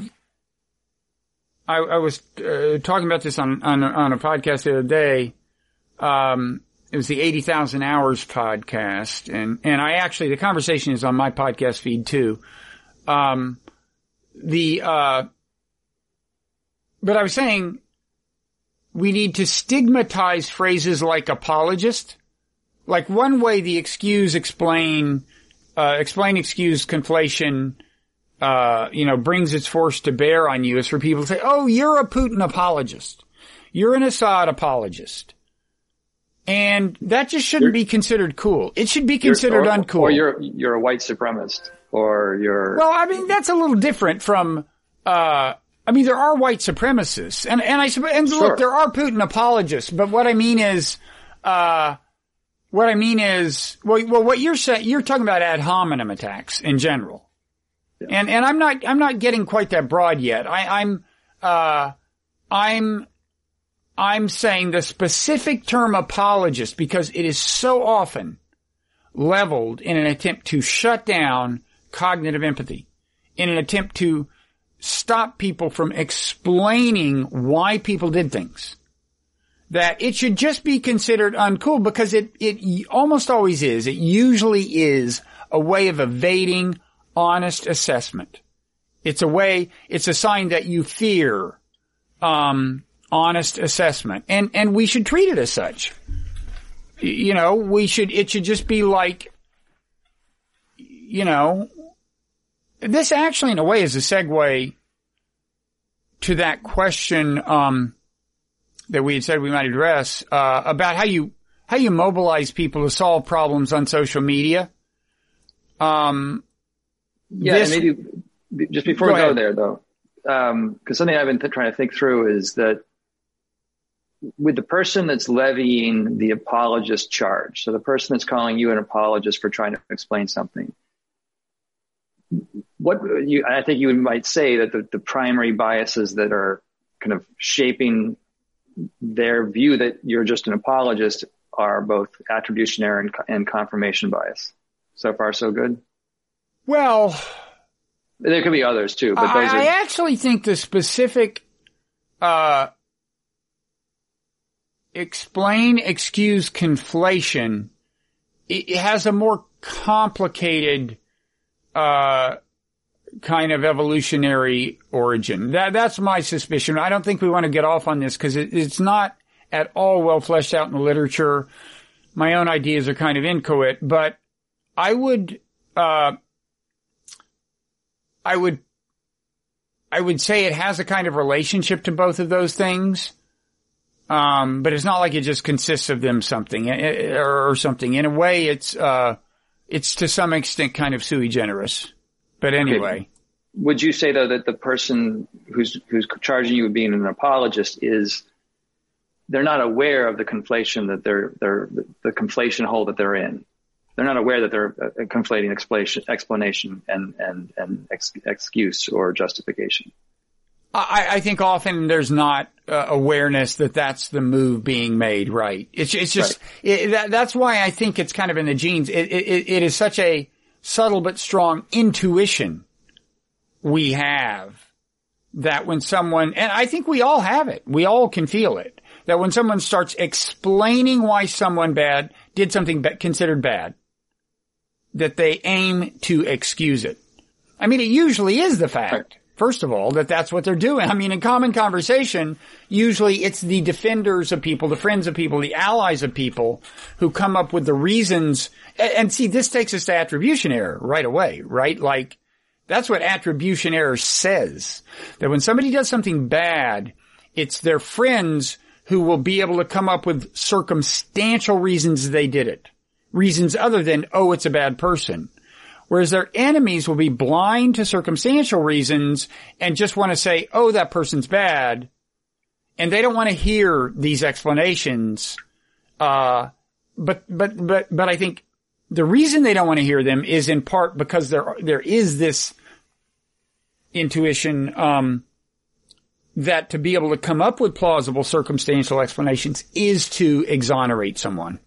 I, I, was uh, talking about this on, on, on a podcast the other day. Um, it was the 80,000 hours podcast and, and I actually, the conversation is on my podcast feed too. Um, the, uh, but I was saying we need to stigmatize phrases like apologist. Like one way the excuse explain, uh, explain excuse conflation, uh, you know, brings its force to bear on you is for people to say, oh, you're a Putin apologist. You're an Assad apologist. And that just shouldn't you're, be considered cool. It should be considered or, uncool. Or you're, you're a white supremacist or you're. Well, I mean, that's a little different from, uh, I mean, there are white supremacists and, and I, and sure. look, there are Putin apologists, but what I mean is, uh, what I mean is, well, well, what you're saying, you're talking about ad hominem attacks in general. Yeah. And, and I'm not, I'm not getting quite that broad yet. I, I'm, uh, I'm, I'm saying the specific term apologist because it is so often leveled in an attempt to shut down cognitive empathy in an attempt to stop people from explaining why people did things. That it should just be considered uncool because it, it almost always is. It usually is a way of evading honest assessment. It's a way, it's a sign that you fear, um, honest assessment. And, and we should treat it as such. You know, we should, it should just be like, you know, this actually, in a way, is a segue to that question um, that we had said we might address uh, about how you how you mobilize people to solve problems on social media. Um, yeah, this, maybe just before go we go ahead. there, though, because um, something I've been th- trying to think through is that with the person that's levying the apologist charge, so the person that's calling you an apologist for trying to explain something, what you, I think you might say that the, the primary biases that are kind of shaping their view that you're just an apologist are both attributionary and, and confirmation bias. So far, so good. Well, there could be others too, but those I, are... I actually think the specific, uh, explain, excuse conflation, it, has a more complicated, uh, kind of evolutionary origin. That that's my suspicion. I don't think we want to get off on this because it, it's not at all well fleshed out in the literature. My own ideas are kind of inchoate, but I would, uh, I would, I would say it has a kind of relationship to both of those things. Um, but it's not like it just consists of them something eh, eh, or something. In a way, it's, uh, it's to some extent kind of sui generis. But anyway. Okay. Would you say though that the person who's, who's charging you with being an apologist is, they're not aware of the conflation that they're, they're, the conflation hole that they're in. They're not aware that they're uh, conflating explanation, explanation and, and, and ex- excuse or justification. I, I, think often there's not uh, awareness that that's the move being made. Right. It's it's just right. it, that, that's why I think it's kind of in the genes. It, it, it is such a subtle but strong intuition we have that when someone and I think we all have it. We all can feel it. That when someone starts explaining why someone bad did something considered bad, that they aim to excuse it. I mean, it usually is the fact. Right. First of all, that that's what they're doing. I mean, in common conversation, usually it's the defenders of people, the friends of people, the allies of people who come up with the reasons. And see, this takes us to attribution error right away, right? Like, that's what attribution error says. That when somebody does something bad, it's their friends who will be able to come up with circumstantial reasons they did it. Reasons other than, oh, it's a bad person. Whereas their enemies will be blind to circumstantial reasons and just want to say, oh, that person's bad. And they don't want to hear these explanations. Uh, but, but, but, but I think the reason they don't want to hear them is in part because there, there is this intuition, um, that to be able to come up with plausible circumstantial explanations is to exonerate someone.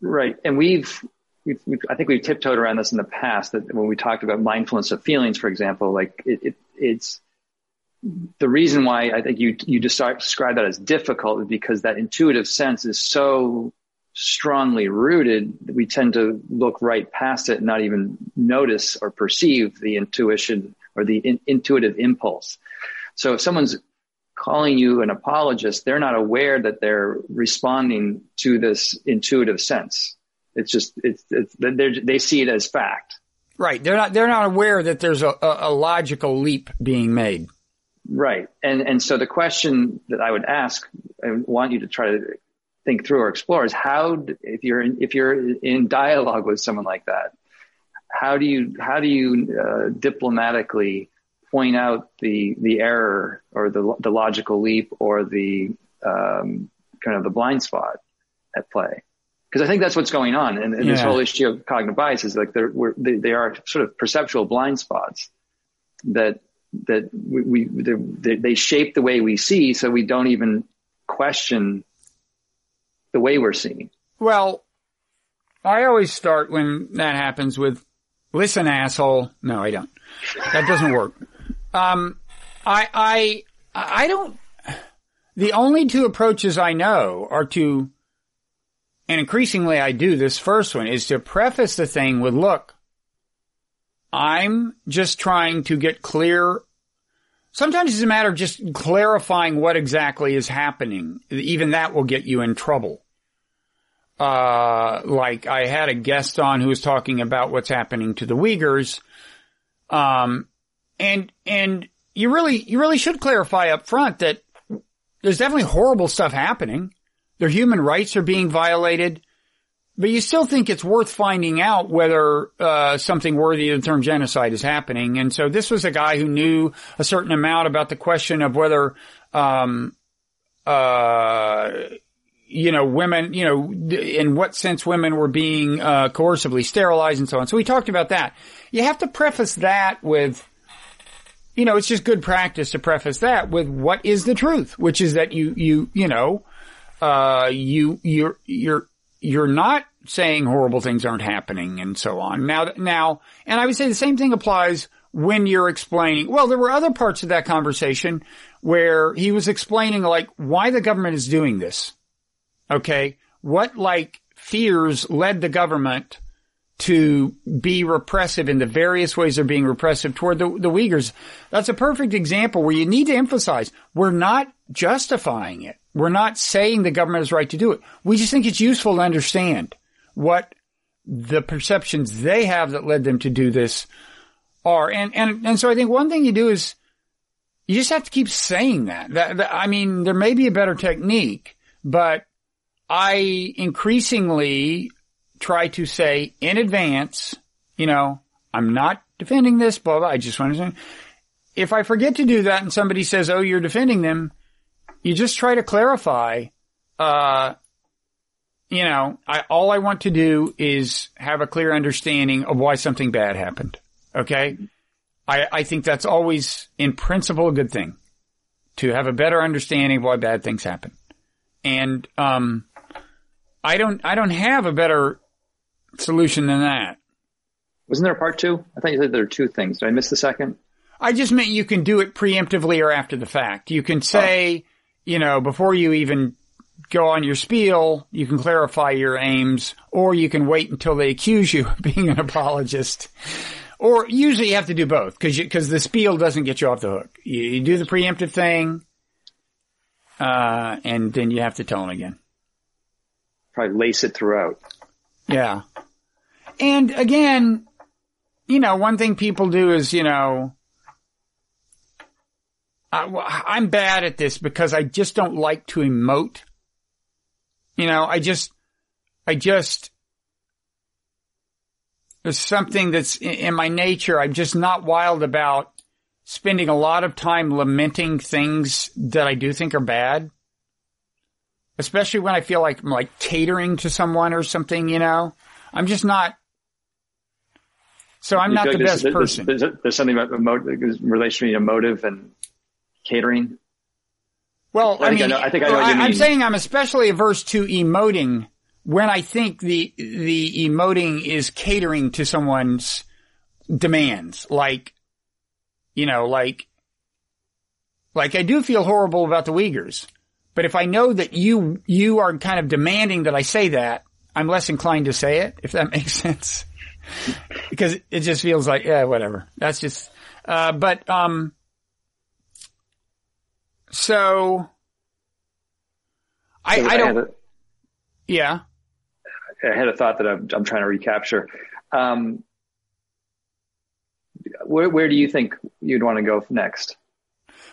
Right. And we've we've, we've, I think we've tiptoed around this in the past that when we talked about mindfulness of feelings, for example, like it, it, it's the reason why I think you, you describe that as difficult is because that intuitive sense is so strongly rooted that we tend to look right past it and not even notice or perceive the intuition or the in, intuitive impulse. So if someone's calling you an apologist, they're not aware that they're responding to this intuitive sense. It's just it's it's they see it as fact. Right. They're not they're not aware that there's a, a logical leap being made. Right. And and so the question that I would ask and want you to try to think through or explore is how if you're in, if you're in dialogue with someone like that, how do you how do you uh, diplomatically point out the the error or the the logical leap or the um, kind of the blind spot at play? Because I think that's what's going on. And, and yeah. this whole issue of cognitive bias is like they're, they, they are sort of perceptual blind spots that, that we, we they shape the way we see. So we don't even question the way we're seeing. Well, I always start when that happens with, listen, asshole. No, I don't. That doesn't work. Um, I, I, I don't, the only two approaches I know are to and increasingly I do this first one, is to preface the thing with, look, I'm just trying to get clear. Sometimes it's a matter of just clarifying what exactly is happening. Even that will get you in trouble. Uh, like I had a guest on who was talking about what's happening to the Uyghurs. Um, and, and you really, you really should clarify up front that there's definitely horrible stuff happening. Their human rights are being violated, but you still think it's worth finding out whether uh, something worthy of the term genocide is happening. And so this was a guy who knew a certain amount about the question of whether, um, uh, you know, women, you know, in what sense women were being uh, coercively sterilized and so on. So we talked about that. You have to preface that with you know, it's just good practice to preface that with what is the truth, which is that you, you, you know, uh, you, you're, you're, you're not saying horrible things aren't happening and so on. Now, now, and I would say the same thing applies when you're explaining, well, there were other parts of that conversation where he was explaining like why the government is doing this. Okay. What like fears led the government to be repressive in the various ways they're being repressive toward the, the Uyghurs. That's a perfect example where you need to emphasize we're not justifying it. We're not saying the government is right to do it. We just think it's useful to understand what the perceptions they have that led them to do this are. And, and, and so I think one thing you do is you just have to keep saying that. that, that I mean, there may be a better technique, but I increasingly try to say in advance, you know, I'm not defending this, blah, blah. I just want to say, if I forget to do that and somebody says, oh, you're defending them, you just try to clarify, uh, you know, I, all I want to do is have a clear understanding of why something bad happened. Okay. I, I think that's always in principle a good thing to have a better understanding of why bad things happen. And, um, I don't, I don't have a better solution than that. Wasn't there a part two? I thought you said there were two things. Did I miss the second? I just meant you can do it preemptively or after the fact. You can say, oh. You know, before you even go on your spiel, you can clarify your aims, or you can wait until they accuse you of being an apologist. Or usually you have to do both because because the spiel doesn't get you off the hook. You, you do the preemptive thing, uh, and then you have to tell them again. Probably lace it throughout. Yeah. And again, you know, one thing people do is, you know, I, am bad at this because I just don't like to emote. You know, I just, I just, there's something that's in my nature. I'm just not wild about spending a lot of time lamenting things that I do think are bad. Especially when I feel like I'm like catering to someone or something, you know? I'm just not. So I'm you not the best there's, person. There's, there's, something about emotive, relation to motive and catering. Well, I, I mean, I, know, I think I know I, am saying I'm especially averse to emoting when I think the the emoting is catering to someone's demands, like you know, like like I do feel horrible about the Uyghurs, but if I know that you you are kind of demanding that I say that, I'm less inclined to say it, if that makes sense. because it just feels like, yeah, whatever. That's just, uh, but, um, so I, I don't, I a, yeah. I had a thought that I'm, I'm trying to recapture. Um, where, where do you think you'd want to go next?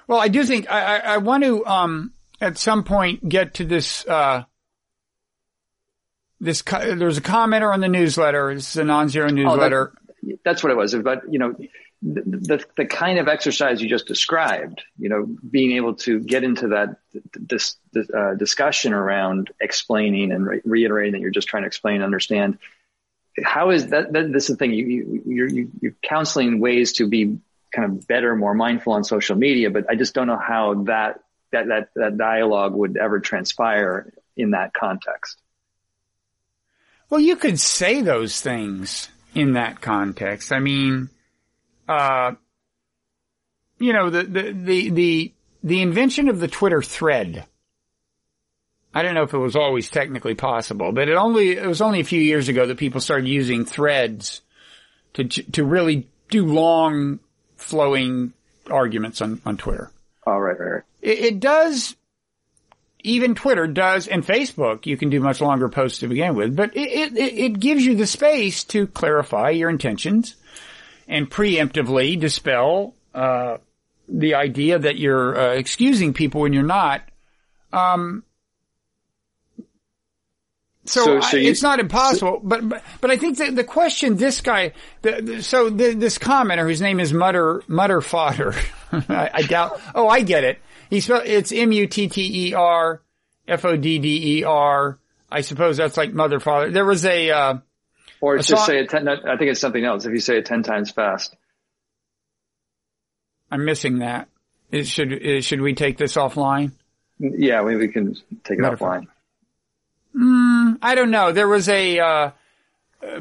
Well, I do think I, I, I want to, um, at some point get to this, uh, this there's a commenter on the newsletter. This is a non-zero newsletter. Oh, that, that's what it was. But you know, the, the, the kind of exercise you just described, you know, being able to get into that this, this uh, discussion around explaining and re- reiterating that you're just trying to explain and understand. How is that? that this is the thing. You, you you're you, you're counseling ways to be kind of better, more mindful on social media, but I just don't know how that that that that dialogue would ever transpire in that context. Well, you could say those things in that context. I mean, uh, you know, the, the, the, the, the invention of the Twitter thread. I don't know if it was always technically possible, but it only, it was only a few years ago that people started using threads to, to really do long flowing arguments on, on Twitter. All right, right, right. It, it does even Twitter does, and Facebook, you can do much longer posts to begin with, but it, it, it gives you the space to clarify your intentions and preemptively dispel, uh, the idea that you're uh, excusing people when you're not. Um, so, so, so you, it's not impossible, so, but, but but I think that the question this guy, the, the, so the, this commenter whose name is Mutter Mutter Fodder, I, I, doubt. Oh, I get it. He spelled it's M U T T E R F O D D E R. I suppose that's like mother father. There was a uh, or just say it ten. I think it's something else. If you say it ten times fast, I'm missing that. It should it, should we take this offline? Yeah, we, we can take it offline. Mm, I don't know. There was a, uh,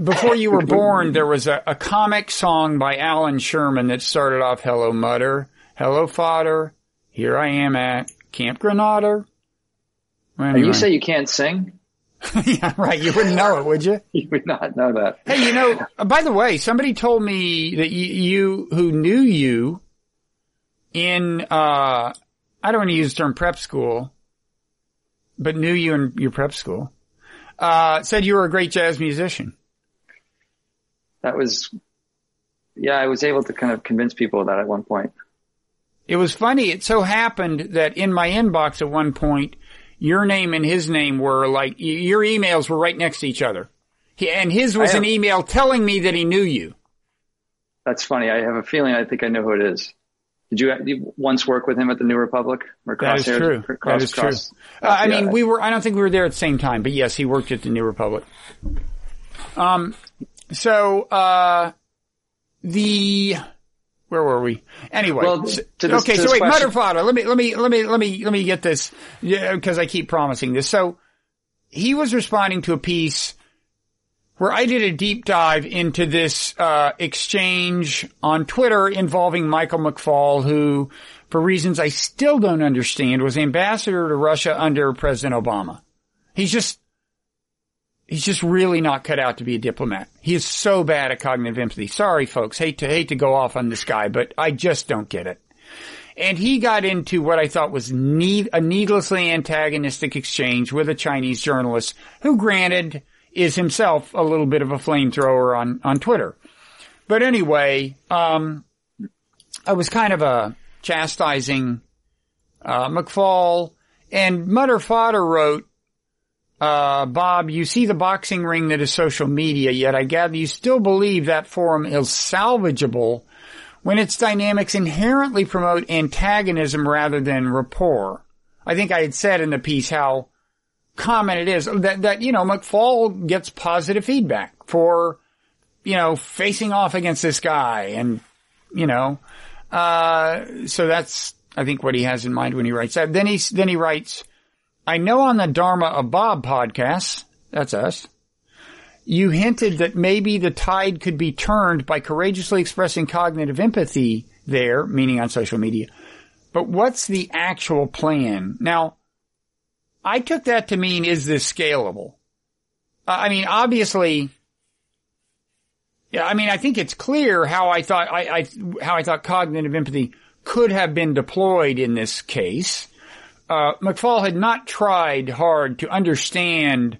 before you were born, there was a, a, comic song by Allan Sherman that started off, Hello Mutter, Hello Fodder, here I am at Camp Granada. Anyway. You say you can't sing? yeah, right. You wouldn't know it, would you? You would not know that. Hey, you know, by the way, somebody told me that you, you who knew you in, uh, I don't want to use the term prep school, but knew you in your prep school, uh, said you were a great jazz musician. That was, yeah, I was able to kind of convince people of that at one point. It was funny. It so happened that in my inbox at one point, your name and his name were like, your emails were right next to each other. He, and his was an email telling me that he knew you. That's funny. I have a feeling I think I know who it is. Did you, you once work with him at the New Republic? Or that is true. Cross, that is cross, true. Uh, I yeah. mean, we were, I don't think we were there at the same time, but yes, he worked at the New Republic. Um, so, uh, the, where were we? Anyway, well, this, okay. so wait, Fodder. Let me, let me, let me, let me, let me get this because I keep promising this. So he was responding to a piece where I did a deep dive into this uh, exchange on Twitter involving Michael McFaul, who, for reasons I still don't understand, was ambassador to Russia under President Obama. He's just he's just really not cut out to be a diplomat. He is so bad at cognitive empathy. Sorry, folks. Hate to, hate to go off on this guy, but I just don't get it. And he got into what I thought was need, a needlessly antagonistic exchange with a Chinese journalist who granted is himself a little bit of a flamethrower on, on Twitter. But anyway, um, I was kind of a chastising, uh, McFaul and Mutter Fodder wrote, uh, Bob, you see the boxing ring that is social media, yet I gather you still believe that forum is salvageable when its dynamics inherently promote antagonism rather than rapport. I think I had said in the piece how common it is that, that, you know, McFaul gets positive feedback for, you know, facing off against this guy and, you know, uh, so that's, I think what he has in mind when he writes that. Then he, then he writes, I know on the Dharma of Bob podcast, that's us, you hinted that maybe the tide could be turned by courageously expressing cognitive empathy there, meaning on social media. But what's the actual plan? Now, I took that to mean, is this scalable? Uh, I mean, obviously, yeah, I mean, I think it's clear how I thought, I, I, how I thought cognitive empathy could have been deployed in this case uh, McFaul had not tried hard to understand.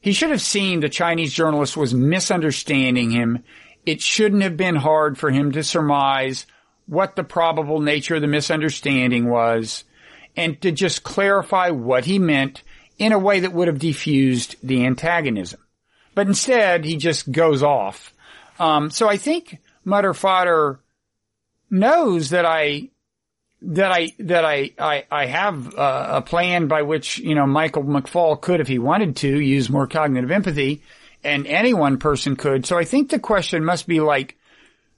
He should have seen the Chinese journalist was misunderstanding him. It shouldn't have been hard for him to surmise what the probable nature of the misunderstanding was and to just clarify what he meant in a way that would have diffused the antagonism. But instead, he just goes off. Um, so I think Mutter Fodder knows that I that I that I I, I have uh, a plan by which you know Michael McFaul could, if he wanted to, use more cognitive empathy, and any one person could. So I think the question must be like,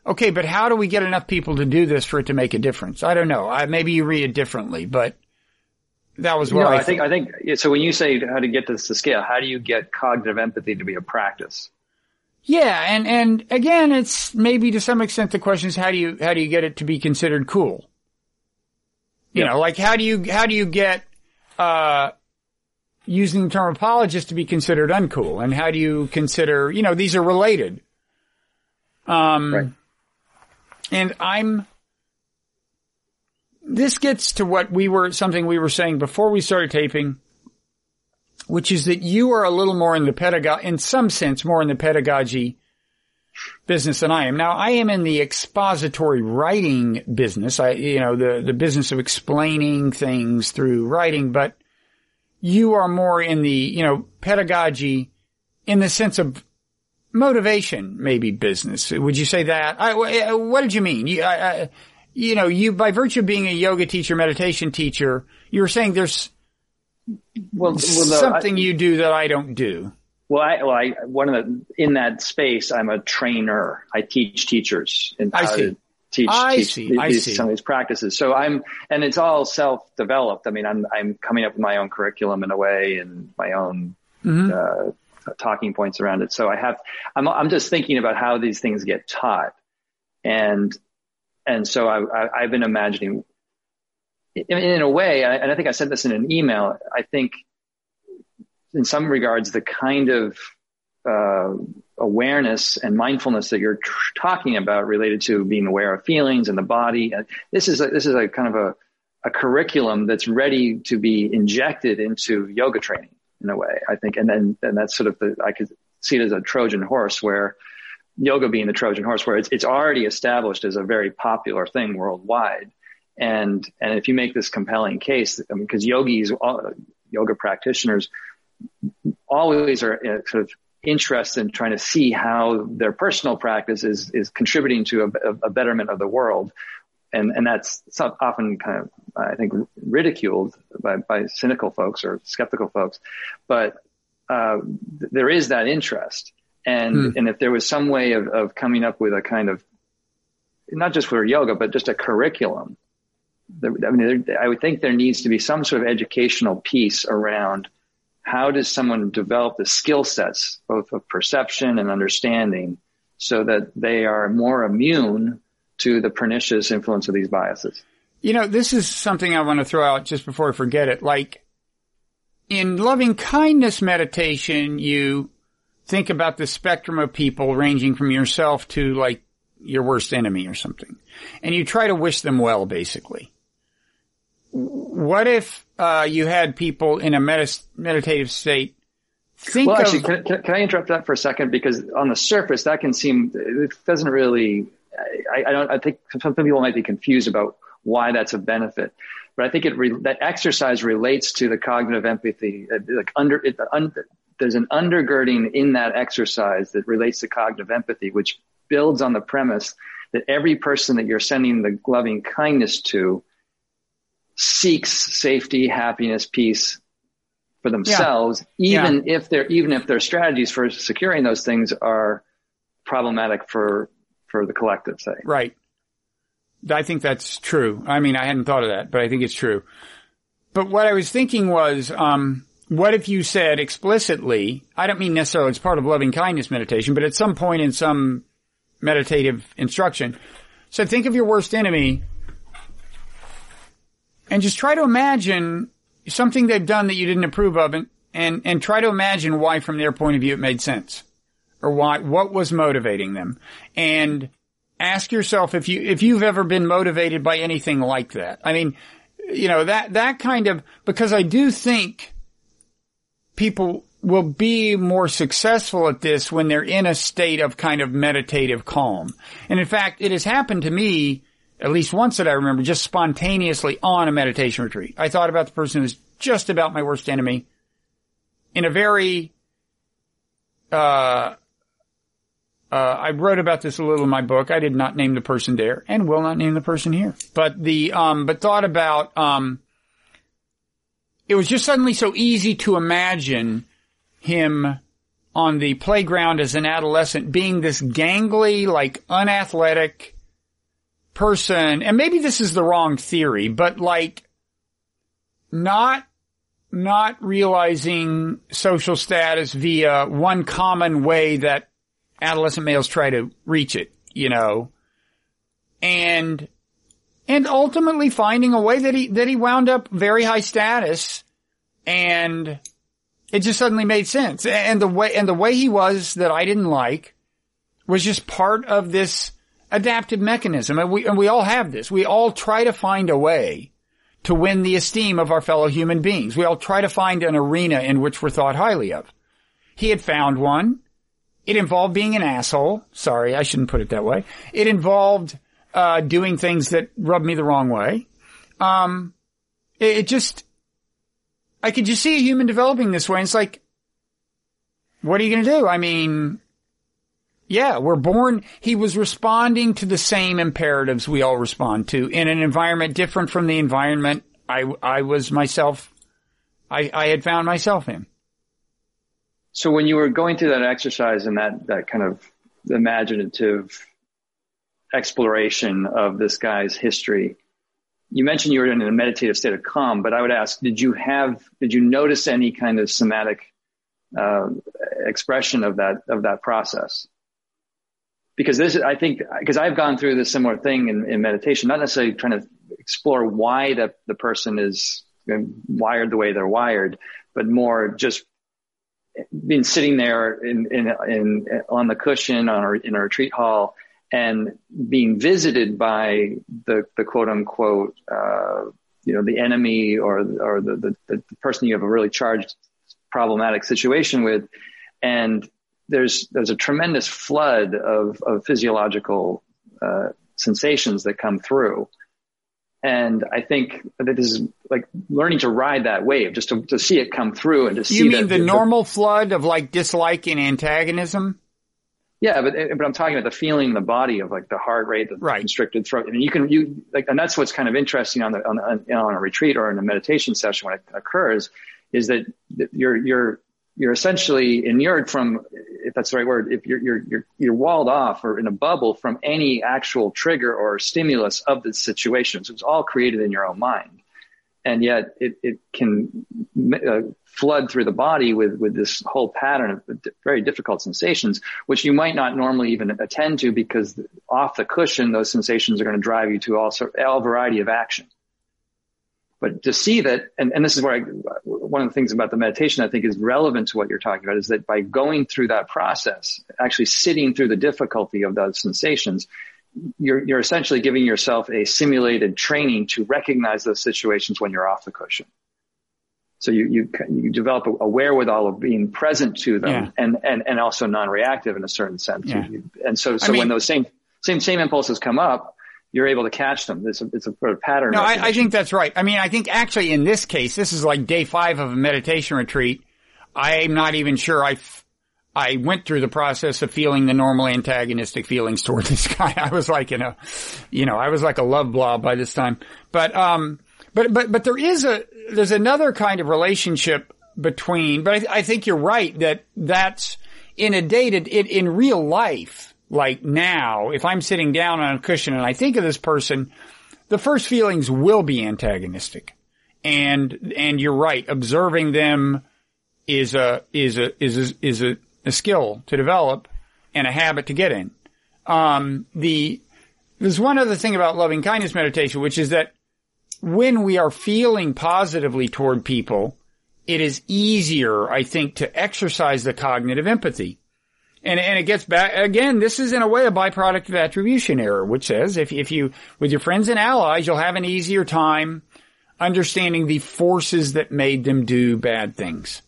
okay, but how do we get enough people to do this for it to make a difference? I don't know. I, maybe you read it differently, but that was what no, I, I think. I think so. When you say how to get this to scale, how do you get cognitive empathy to be a practice? Yeah, and and again, it's maybe to some extent the question is how do you how do you get it to be considered cool? You know, like how do you, how do you get, uh, using the term apologist to be considered uncool? And how do you consider, you know, these are related. Um, right. and I'm, this gets to what we were, something we were saying before we started taping, which is that you are a little more in the pedagogy, in some sense, more in the pedagogy business than I am. Now I am in the expository writing business. I, you know, the, the business of explaining things through writing, but you are more in the, you know, pedagogy in the sense of motivation, maybe business. Would you say that? I, eh, what did you mean? You, I, I, you know, you, by virtue of being a yoga teacher, meditation teacher, you were saying there's well, well something no, you do that I don't do. Well, I, well, I, one of the, in that space, I'm a trainer. I teach teachers and I teach, I teach see. These, I some of these practices. So I'm, and it's all self-developed. I mean, I'm, I'm coming up with my own curriculum in a way and my own, mm-hmm. uh, talking points around it. So I have, I'm, I'm just thinking about how these things get taught. And, and so I, have been imagining in, in a way, and I think I said this in an email, I think in some regards, the kind of uh, awareness and mindfulness that you're tr- talking about related to being aware of feelings and the body. This is a, this is a kind of a, a curriculum that's ready to be injected into yoga training in a way, I think. And then, and that's sort of the, I could see it as a Trojan horse where yoga being the Trojan horse, where it's, it's already established as a very popular thing worldwide. And, and if you make this compelling case, I mean, yogis, all, yoga practitioners always are uh, sort of interested in trying to see how their personal practice is, is contributing to a, a betterment of the world. And, and that's often kind of, I think, ridiculed by, by cynical folks or skeptical folks. But uh, there is that interest. And, hmm. and if there was some way of, of coming up with a kind of, not just for yoga, but just a curriculum, I mean, there, I would think there needs to be some sort of educational piece around how does someone develop the skill sets, both of perception and understanding, so that they are more immune to the pernicious influence of these biases? You know, this is something I want to throw out just before I forget it. Like in loving kindness meditation, you think about the spectrum of people ranging from yourself to like your worst enemy or something. And you try to wish them well, basically. What if uh, you had people in a medis- meditative state think well, actually, of, can, can, I interrupt that for a second? Because on the surface, that can seem it doesn't really. I, I don't. I think some people might be confused about why that's a benefit, but I think it re, that exercise relates to the cognitive empathy. Uh, like under it, un, there's an undergirding in that exercise that relates to cognitive empathy, which builds on the premise that every person that you're sending the loving kindness to seeks safety, happiness, peace for themselves, yeah. even yeah. if their even if their strategies for securing those things are problematic for for the collective, say. Right. I think that's true. I mean, I hadn't thought of that, but I think it's true. But what I was thinking was, um, what if you said explicitly, I don't mean necessarily it's part of loving kindness meditation, but at some point in some meditative instruction, so think of your worst enemy and just try to imagine something they've done that you didn't approve of and, and, and try to imagine why from their point of view it made sense or why, what was motivating them and ask yourself if you, if you've ever been motivated by anything like that. I mean, you know, that, that kind of, because I do think people will be more successful at this when they're in a state of kind of meditative calm. And in fact, it has happened to me at least once that I remember, just spontaneously on a meditation retreat. I thought about the person who's just about my worst enemy in a very, uh, uh, I wrote about this a little in my book. I did not name the person there and will not name the person here, but the, um, but thought about, um, it was just suddenly so easy to imagine him on the playground as an adolescent being this gangly, like unathletic, person, and maybe this is the wrong theory, but like not not realizing social status via one common way that adolescent males try to reach it, you know, and and ultimately finding a way that he that he wound up very high status, and it just suddenly made sense. And the way and the way he was that I didn't like was just part of this adaptive mechanism. And we, and we all have this. We all try to find a way to win the esteem of our fellow human beings. We all try to find an arena in which we're thought highly of. He had found one. It involved being an asshole. Sorry, I shouldn't put it that way. It involved, uh, doing things that rubbed me the wrong way. Um, it, it just, I could just see a human developing this way. And it's like, what are you going to do? I mean, yeah, we're born, he was responding to the same imperatives we all respond to in an environment different from the environment I, I was myself, I, I had found myself in. So when you were going through that exercise and that, that kind of imaginative exploration of this guy's history, you mentioned you were in a meditative state of calm, but I would ask, did you have, did you notice any kind of somatic uh, expression of that of that process? Because this, I think, because I've gone through this similar thing in, in meditation, not necessarily trying to explore why the, the person is wired the way they're wired, but more just being sitting there in, in, in on the cushion on our, in a retreat hall and being visited by the, the quote unquote, uh, you know, the enemy or, or the, the, the person you have a really charged problematic situation with. And there's, there's a tremendous flood of, of physiological, uh, sensations that come through. And I think that this is like learning to ride that wave, just to, to see it come through and to see. You mean the, the normal flood of like dislike and antagonism? Yeah, but but I'm talking about the feeling in the body of like the heart rate, the right. constricted throat. I mean, you can you like, and that's what's kind of interesting on the on, on, on a retreat or in a meditation session when it occurs, is that you're you're you're essentially inured from, if that's the right word, if you're, you're, you're, you're walled off or in a bubble from any actual trigger or stimulus of the situation. So it's all created in your own mind. And yet it, it can uh, flood through the body with, with this whole pattern of very difficult sensations, which you might not normally even attend to because off the cushion, those sensations are going to drive you to all, sort, all variety of action. But to see that, and, and this is where I, one of the things about the meditation I think is relevant to what you're talking about is that by going through that process, actually sitting through the difficulty of those sensations, you're, you're essentially giving yourself a simulated training to recognize those situations when you're off the cushion. So you, you, you develop a, a wherewithal of being present to them Yeah. and, and, and also non-reactive in a certain sense. Yeah. And so, so I mean- when those same, same, same impulses come up, you're able to catch them. It's a, it's a sort of pattern. No, I, I think that's right. I mean, I think actually in this case, this is like day five of a meditation retreat. I'm not even sure I, f- I went through the process of feeling the normal antagonistic feelings toward this guy. I was like in a, you know, I was like a love blob by this time. But, um, but, but, but there is a, there's another kind of relationship between, but I, I think you're right that that's in a dated, in, in real life, like now, if I'm sitting down on a cushion and I think of this person, the first feelings will be antagonistic. And, and you're right, observing them is a, is a, is a, is a, a skill to develop and a habit to get in. Um, the, there's one other thing about loving kindness meditation, which is that when we are feeling positively toward people, it is easier, I think, to exercise the cognitive empathy. And, and it gets back, again, this is in a way a byproduct of attribution error, which says if, if you, with your friends and allies, you'll have an easier time understanding the forces that made them do bad things.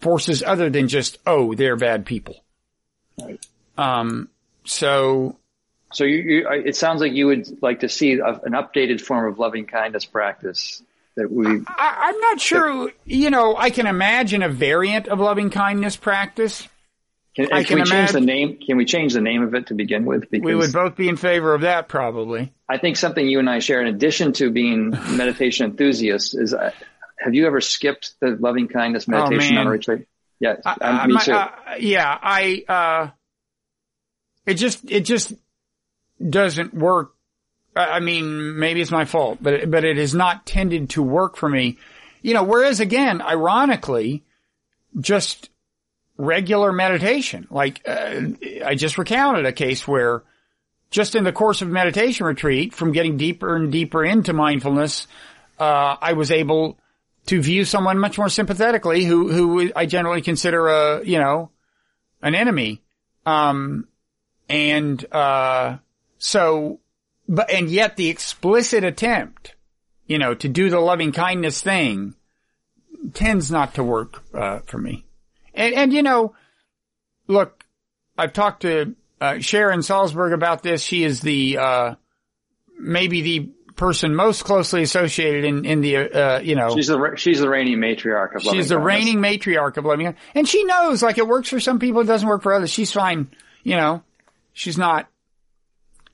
Forces other than just, oh, they're bad people. Right. Um, so, So you, you, it sounds like you would like to see a, an updated form of loving kindness practice that we. I, I'm not sure, you know, I can imagine a variant of loving kindness practice. Can, I can we can change the name? Can we change the name of it to begin with? Because We would both be in favor of that probably. I think something you and I share, in addition to being meditation enthusiasts, is uh, have you ever skipped the loving kindness meditation Oh, on a retreat? Yeah, I- I- me my- too. uh, yeah, I, uh, it just, it just doesn't work. I I mean, maybe it's my fault, but, it- but it has not tended to work for me. You know, whereas again, ironically, just regular meditation, like, uh, I just recounted a case where just in the course of meditation retreat, from getting deeper and deeper into mindfulness, uh, I was able to view someone much more sympathetically who, who I generally consider a, you know, an enemy. Um, and, uh, so, but, and yet the explicit attempt, you know, to do the loving kindness thing tends not to work, uh, for me. And, and, you know, look, I've talked to, uh, Sharon Salzberg about this. She is the, uh, maybe the person most closely associated in, in the, uh, you know, she's the she's the reigning matriarch of She's the reigning matriarch of loving, and she knows like it works for some people, it doesn't work for others. She's fine, you know. She's not,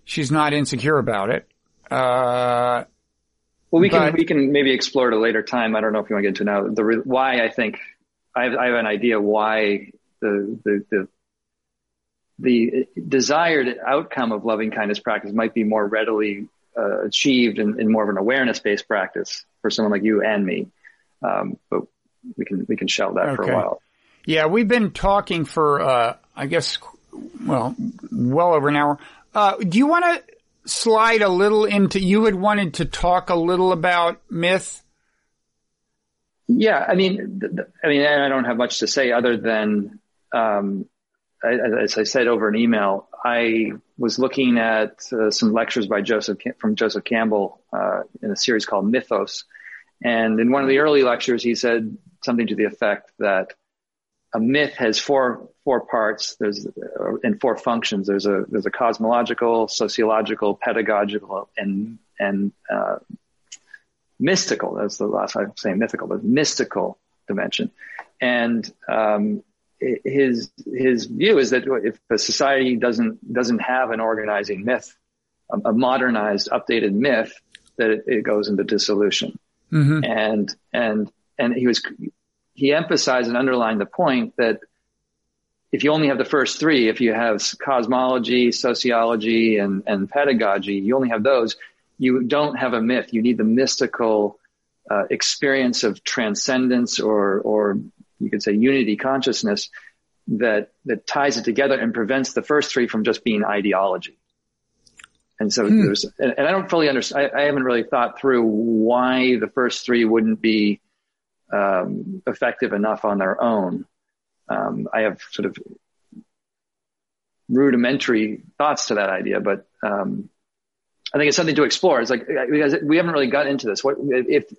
she's not insecure about it. Uh, Well, we can we can maybe explore at a later time. I don't know if you want to get into now the re- why I think I have, I have an idea why the the the the desired outcome of loving kindness practice might be more readily uh, achieved in, in more of an awareness based practice for someone like you and me. Um, but we can we can shelve that for a while. yeah, we've been talking for, uh, I guess, well, well over an hour. Uh, do you want to slide a little into, you had wanted to talk a little about myth? Yeah, I mean, th- I mean, I don't have much to say other than, um, I, as I said over an email, I was looking at uh, some lectures by Joseph from Joseph Campbell uh, in a series called Mythos, and in one of the early lectures, he said something to the effect that a myth has four four parts. There's uh, and four functions. There's a there's a cosmological, sociological, pedagogical, and and uh, mystical. That's the last I'm saying mythical, but mystical dimension. And um, his his view is that if a society doesn't doesn't have an organizing myth, a, a modernized, updated myth, that it, it goes into dissolution. Mm-hmm. And and and he was he emphasized and underlined the point that if you only have the first three, if you have cosmology, sociology, and, and pedagogy, you only have those, you don't have a myth. You need the mystical uh, experience of transcendence or, or you could say unity consciousness that, that ties it together and prevents the first three from just being ideology. And so hmm. there's, and, and, I don't fully understand, I, I, haven't really thought through why the first three wouldn't be um, effective enough on their own. Um, I have sort of rudimentary thoughts to that idea, but um, I think it's something to explore. It's like because we haven't really got into this. What if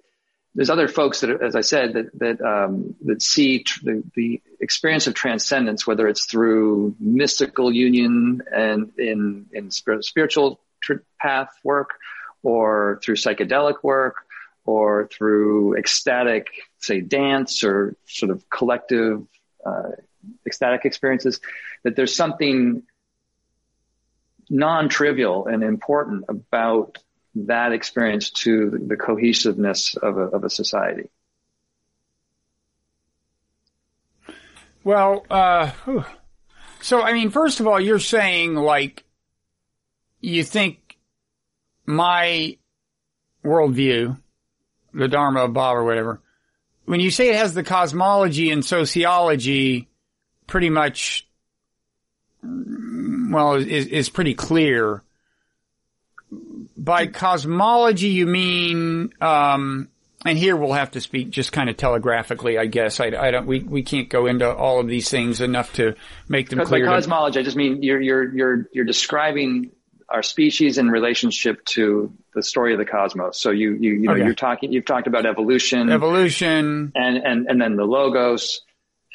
there's other folks that, as I said, that that um, that see tr- the, the experience of transcendence, whether it's through mystical union and in in spiritual tr- path work, or through psychedelic work, or through ecstatic, say, dance or sort of collective uh, ecstatic experiences, that there's something non-trivial and important about that experience to the cohesiveness of a, of a society. Well, uh, so I mean, first of all, you're saying like you think my worldview, the Dharma of Bob or whatever, when you say it has the cosmology and sociology pretty much well, is, is pretty clear. By cosmology, you mean, um, and here we'll have to speak just kind of telegraphically, I guess. I, I don't, we, we can't go into all of these things enough to make them clear. By cosmology, I just mean you're, you're, you're, you're describing our species in relationship to the story of the cosmos. So you, you, you know, okay. you're talking, you've talked about evolution, evolution, and, and, and then the logos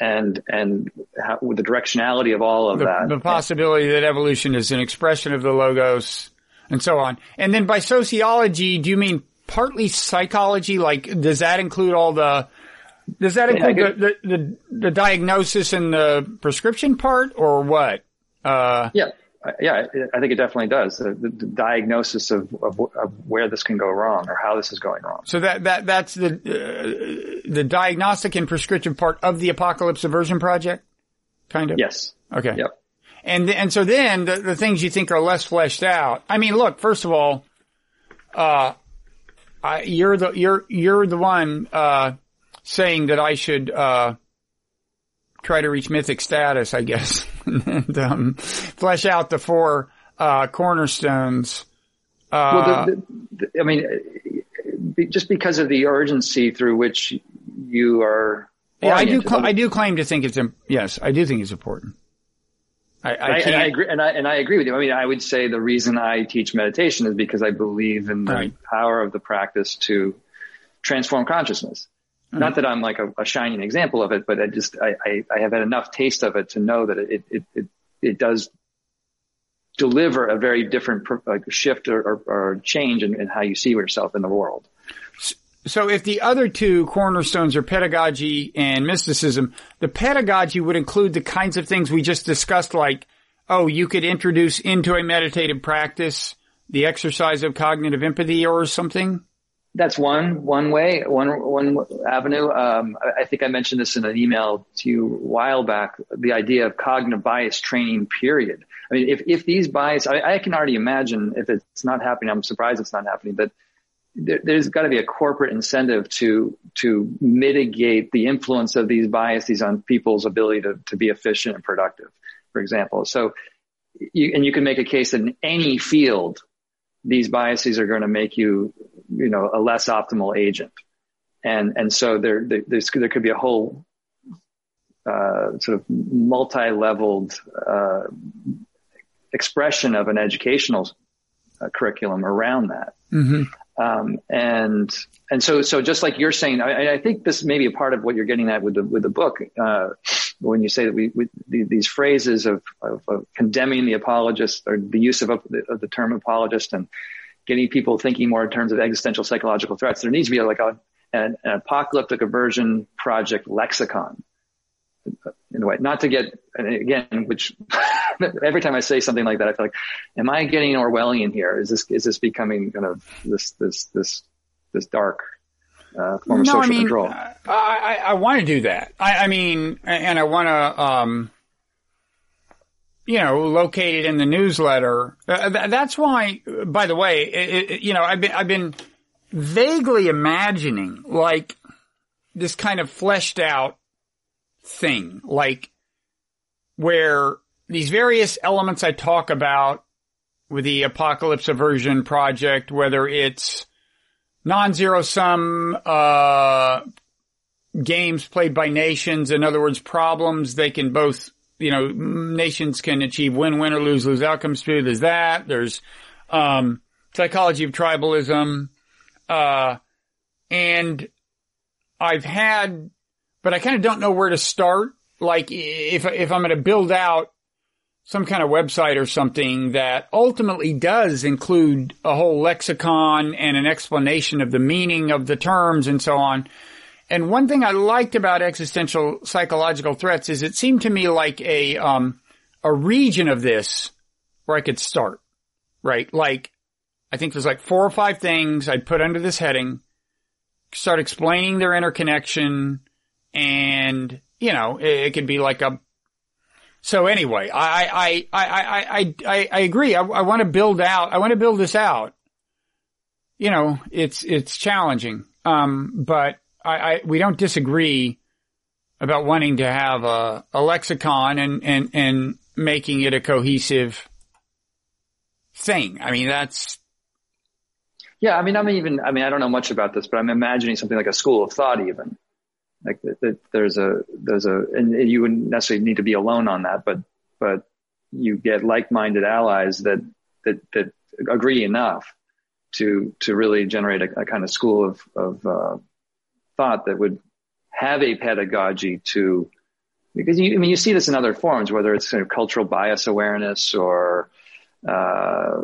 and and how, the directionality of all of the, that. The possibility that evolution is an expression of the logos and so on. And then by sociology, do you mean partly psychology? Like, does that include all the, does that include yeah, the, the, the, the, diagnosis and the prescription part or what? Uh, yeah yeah, I think it definitely does. The, the, the diagnosis of, of, of, where this can go wrong or how this is going wrong. So that, that, that's the, uh, the diagnostic and prescriptive part of the Apocalypse Aversion Project? Kind of? Yes. Okay. Yep. And, and so then the, the things you think are less fleshed out. I mean, look, first of all, uh, I, you're the, you're, you're the one, uh, saying that I should, uh, try to reach mythic status, I guess, and um, flesh out the four uh, cornerstones. Uh, well, the, the, I mean, just because of the urgency through which you are. Yeah, I do. Cl- I do claim to think it's. Im- yes, I do think it's important. I, I, I, and I agree, and I, and I agree with you. I mean, I would say the reason I teach meditation is because I believe in the right. power of the practice to transform consciousness. Mm-hmm. Not that I'm like a, a, shining example of it, but I just I, I, I, have had enough taste of it to know that it it it, it does deliver a very different like shift or, or, or change in, in, how you see yourself in the world. So if the other two cornerstones are pedagogy and mysticism, the pedagogy would include the kinds of things we just discussed, like, oh, you could introduce into a meditative practice the exercise of cognitive empathy or something? That's one one way, one one avenue. Um, I, think I mentioned this in an email to you a while back. The idea of cognitive bias training. Period. I mean, if if these bias, I, I can already imagine if it's not happening. I'm surprised it's not happening, but there, there's got to be a corporate incentive to to mitigate the influence of these biases on people's ability to to be efficient and productive. For example, so you, and you can make a case that in any field these biases are going to make you, you know, a less optimal agent. and and so there there, there could be a whole uh, sort of multi-leveled uh, expression of an educational uh, curriculum around that. Mm-hmm. Um, and and so so just like you're saying, I, I, think this may be a part of what you're getting at with the with the book uh, when you say that we, we these phrases of, of, of, condemning the apologist or the use of, of the term apologist and getting people thinking more in terms of existential psychological threats. There needs to be like a an, an apocalyptic aversion project lexicon in a way, not to get, again, which every time I say something like that, I feel like, am I getting Orwellian here? Is this, is this becoming kind of this, this, this, this dark, uh, form of social I mean, control? I, I, I want to do that. I, I mean, and I want to, um, you know, located in the newsletter. Uh, th- that's why, by the way, it, you know, I've been, I've been vaguely imagining like this kind of fleshed out thing, like where these various elements I talk about with the apocalypse aversion project, whether it's non-zero sum, uh, games played by nations. In other words, problems they can both, you know, nations can achieve win-win or lose-lose outcomes through. There's that. There's, um, psychology of tribalism. Uh, and I've had but I kind of don't know where to start. Like if, if I'm going to build out some kind of website or something that ultimately does include a whole lexicon and an explanation of the meaning of the terms and so on. And one thing I liked about existential psychological threats is it seemed to me like a, um, a region of this where I could start, right? Like, I think there's like four or five things I'd put under this heading, start explaining their interconnection, and you know it, it could be like a. So anyway, I I I I I I, agree. I, I want to build out. I want to build this out. You know, it's it's challenging, um, but I, I we don't disagree about wanting to have a, a lexicon and and and making it a cohesive thing. I mean, that's yeah. I mean, I'm even. I mean, I don't know much about this, but I'm imagining something like a school of thought, even like that, there's a there's a and you wouldn't necessarily need to be alone on that, but but you get like-minded allies that that that agree enough to to really generate a, a kind of school of of uh, thought that would have a pedagogy to because you, I mean you see this in other forms, whether it's sort of cultural bias awareness or uh,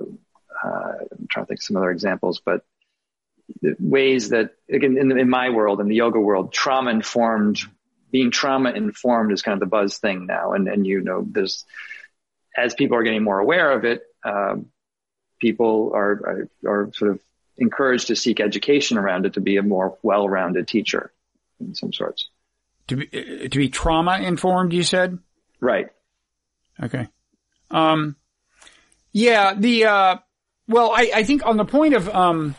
uh, I'm trying to think of some other examples, but ways that again in, in my world in the yoga world trauma informed being trauma informed is kind of the buzz thing now. And and you know there's as people are getting more aware of it um, people are, are, are sort of encouraged to seek education around it to be a more well-rounded teacher in some sorts to be to be trauma informed you said right okay um yeah the uh well i i think on the point of um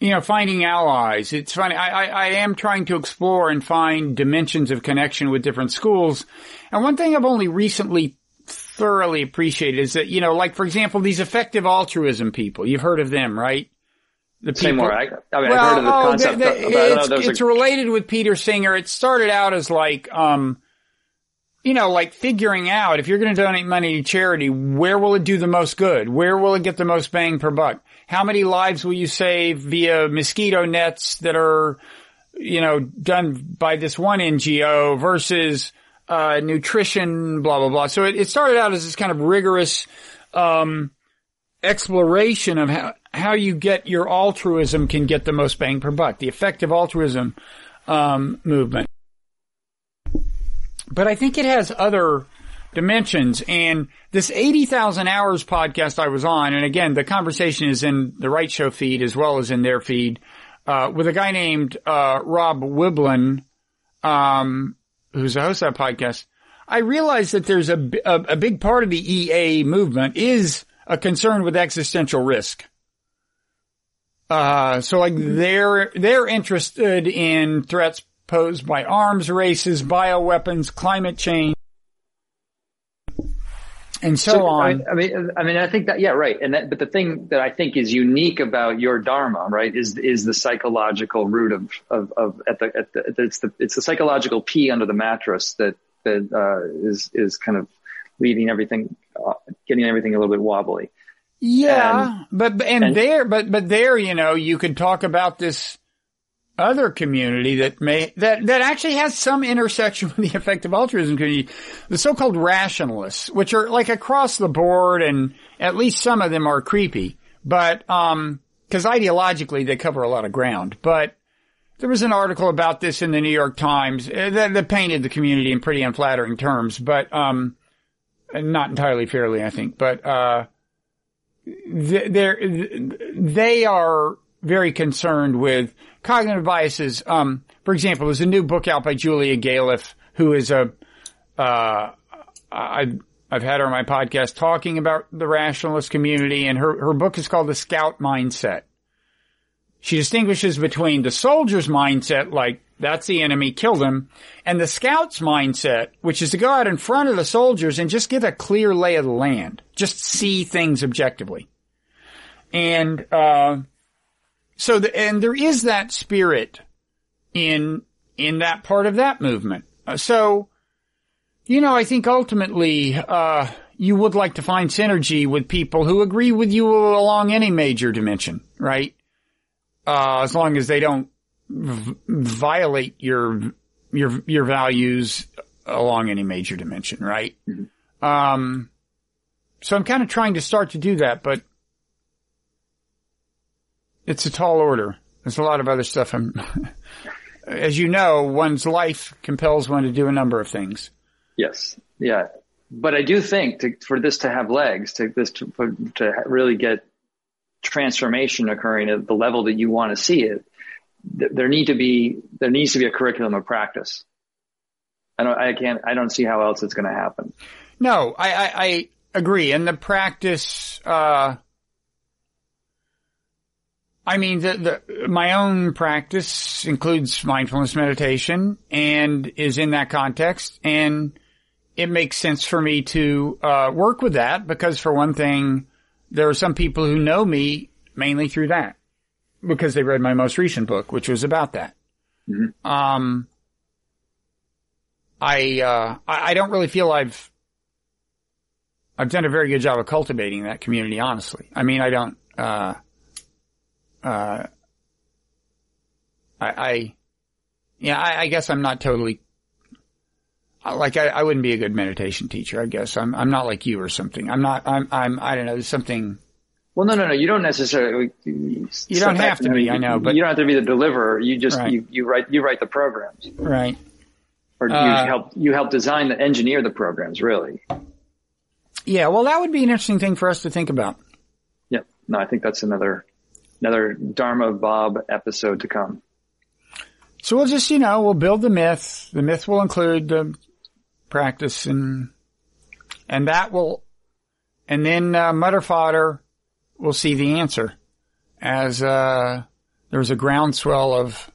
you know, finding allies. It's funny. I, I, I, am trying to explore and find dimensions of connection with different schools. And one thing I've only recently thoroughly appreciated is that, you know, like for example, these effective altruism people, you've heard of them, right? The people. more. I, I mean, well, I've heard of the oh, concept. The, the, it's, it's a... related with Peter Singer. It started out as like, um, you know, like figuring out if you're going to donate money to charity, where will it do the most good? Where will it get the most bang per buck? How many lives will you save via mosquito nets that are, you know, done by this one NGO versus, uh, nutrition, blah, blah, blah. So it, it started out as this kind of rigorous, um, exploration of how, how you get your altruism can get the most bang per buck, the effective altruism, um, movement but I think it has other dimensions. And this 80,000 hours podcast I was on, and again, the conversation is in the Wright Show feed as well as in their feed, uh, with a guy named, uh, Rob Wiblin, um, who's the host of that podcast. I realized that there's a, a, a big part of the EA movement is a concern with existential risk. Uh, so like they're, they're interested in threats posed by arms races, bioweapons, climate change, and so, So, on. I, I mean, I mean, I think that, yeah, right. And that, but the thing that I think is unique about your Dharma, right, is, is the psychological root of, of, of, at the, at the, it's the, it's the psychological pee under the mattress that, that, uh, is, is kind of leading everything, uh, getting everything a little bit wobbly. Yeah, but but- and, and- there, but but there, you know, you could talk about this other community that may that that actually has some intersection with the effective altruism community, the so-called rationalists, which are like across the board, and at least some of them are creepy, but um, because ideologically they cover a lot of ground, but. There was an article about this in the New York Times uh, that, that painted the community in pretty unflattering terms, but um, not entirely fairly, I think. But uh, they're, they are very concerned with cognitive biases. Um, for example, there's a new book out by Julia Galef, who is a, uh, I've, I've had her on my podcast talking about the rationalist community and her, her book is called The Scout Mindset. She distinguishes between the soldier's mindset, like that's the enemy, kill them, and the scout's mindset, which is to go out in front of the soldiers and just get a clear lay of the land. Just see things objectively. And, uh, so the, and there is that spirit in, in that part of that movement. Uh, so, you know, I think ultimately, uh, you would like to find synergy with people who agree with you along any major dimension, right? Uh, as long as they don't v- violate your, your, your values along any major dimension, right? Um, so I'm kind of trying to start to do that, but it's a tall order. There's a lot of other stuff I'm, as you know, one's life compels one to do a number of things. Yes. Yeah. But I do think to, for this to have legs, to this to, for, to really get transformation occurring at the level that you want to see it, th- there need to be there needs to be a curriculum of practice. I don't. I can't. I don't see how else it's going to happen. No, I, I, I agree. And the practice, uh, I mean, the, the, my own practice includes mindfulness meditation and is in that context. And it makes sense for me to, uh, work with that because for one thing, there are some people who know me mainly through that because they read my most recent book, which was about that. Um, I, uh, I, I don't really feel I've, I've done a very good job of cultivating that community, honestly. I mean, I don't, uh, uh, I, I yeah, I, I guess I'm not totally, like, I, I wouldn't be a good meditation teacher, I guess. I'm, I'm not like you or something. I'm not, I'm, I'm, I don't know, there's something, Well, no, no, no. You don't necessarily. You don't have to be, I know, but- you don't have to be the deliverer. You just Right. you, you write you write the programs, right? or Uh, you help you help design the engineer the programs. Really. Yeah, well, that would be an interesting thing for us to think about. Yep. No, I think that's another another Dharma Bob episode to come. So we'll just, you know, we'll build the myth. The myth will include the practice and, and that will, and then, uh, Mutter Fodder will see the answer as, uh, there's a groundswell of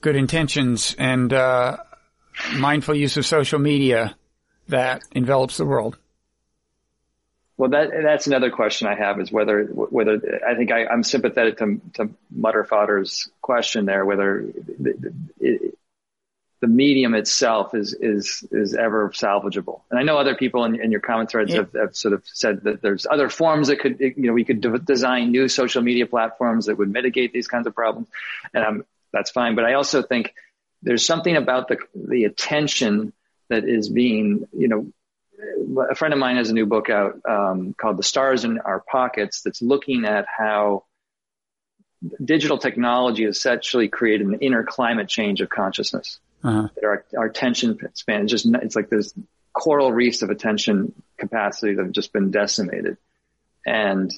good intentions and, uh, mindful use of social media that envelops the world. Well, that that's another question I have is whether whether I think I, I'm sympathetic to to Mutter Fodder's question there whether the, the, the medium itself is is is ever salvageable. And I know other people in, in your comment threads Yeah. have, have sort of said that there's other forms that could you know we could de- design new social media platforms that would mitigate these kinds of problems, and I'm, that's fine. But I also think there's something about the the attention that is being you know a friend of mine has a new book out um, called "The Stars in Our Pockets" that's looking at how digital technology has essentially created an inner climate change of consciousness. Uh-huh. Our, our attention span is just it's like there's coral reefs of attention capacity that have just been decimated, and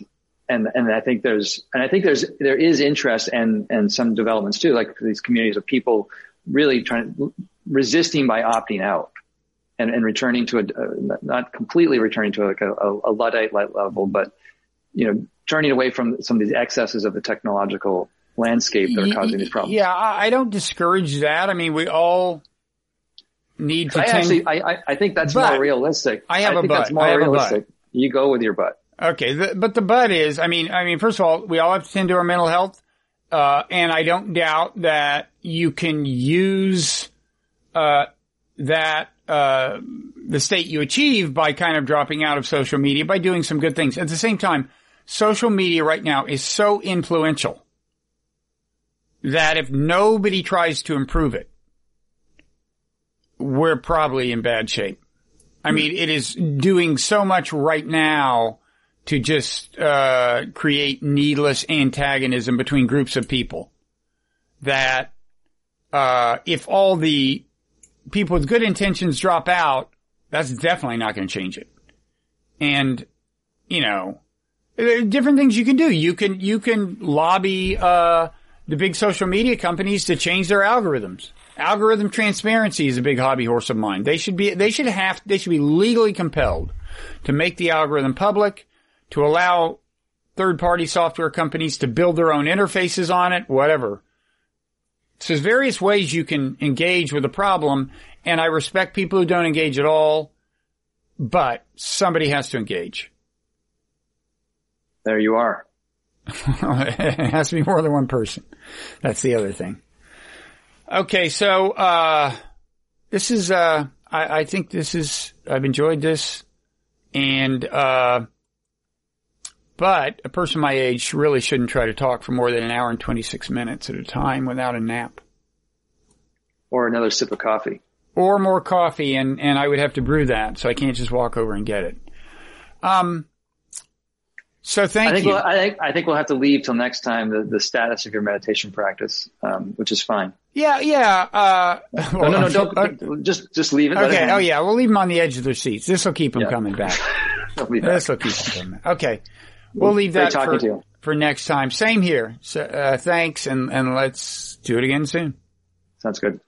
and and I think there's and I think there's there is interest and and some developments too, like these communities of people really trying resisting by opting out and, and returning to a, uh, not completely returning to like a, a, a Luddite level, but, you know, turning away from some of these excesses of the technological landscape that are causing these problems. Yeah, I I don't discourage that. I mean, we all, need to I tend- actually, I, I, I think that's But- more realistic. I have a think but. that's more I have a but. realistic. You go with your butt. Okay, the, but the butt is, I mean, I mean, first of all, we all have to tend to our mental health, uh, and I don't doubt that you can use uh, that uh, the state you achieve by kind of dropping out of social media by doing some good things. At the same time, social media right now is so influential that if nobody tries to improve it, we're probably in bad shape. I mean, it is doing so much right now to just uh, create needless antagonism between groups of people that uh, if all the people with good intentions drop out, that's definitely not going to change it. And you know, there are different things you can do. You can you can lobby uh, the big social media companies to change their algorithms. Algorithm transparency is a big hobby horse of mine. They should be they should have they should be legally compelled to make the algorithm public, to allow third party software companies to build their own interfaces on it, whatever. So there's various ways you can engage with a problem, and I respect people who don't engage at all, but somebody has to engage. There you are. it has to be more than one person. That's the other thing. Okay, so uh this is uh I, I think this is I've enjoyed this and uh but a person my age really shouldn't try to talk for more than an hour and 26 minutes at a time without a nap. Or another sip of coffee. Or more coffee and, and I would have to brew that, so I can't just walk over and get it. Um so thank I think you. we'll, I think I think we'll have to leave till next time the, the status of your meditation practice, um, which is fine. yeah, yeah. Uh, No, no, no, don't just just leave it. Okay. Oh yeah, we'll leave them on the edge of their seats. This will keep them Yeah. coming back. This will keep them coming. Back. Okay. We'll leave that for, for next time. Same here. So, uh, thanks and, and let's do it again soon. Sounds good.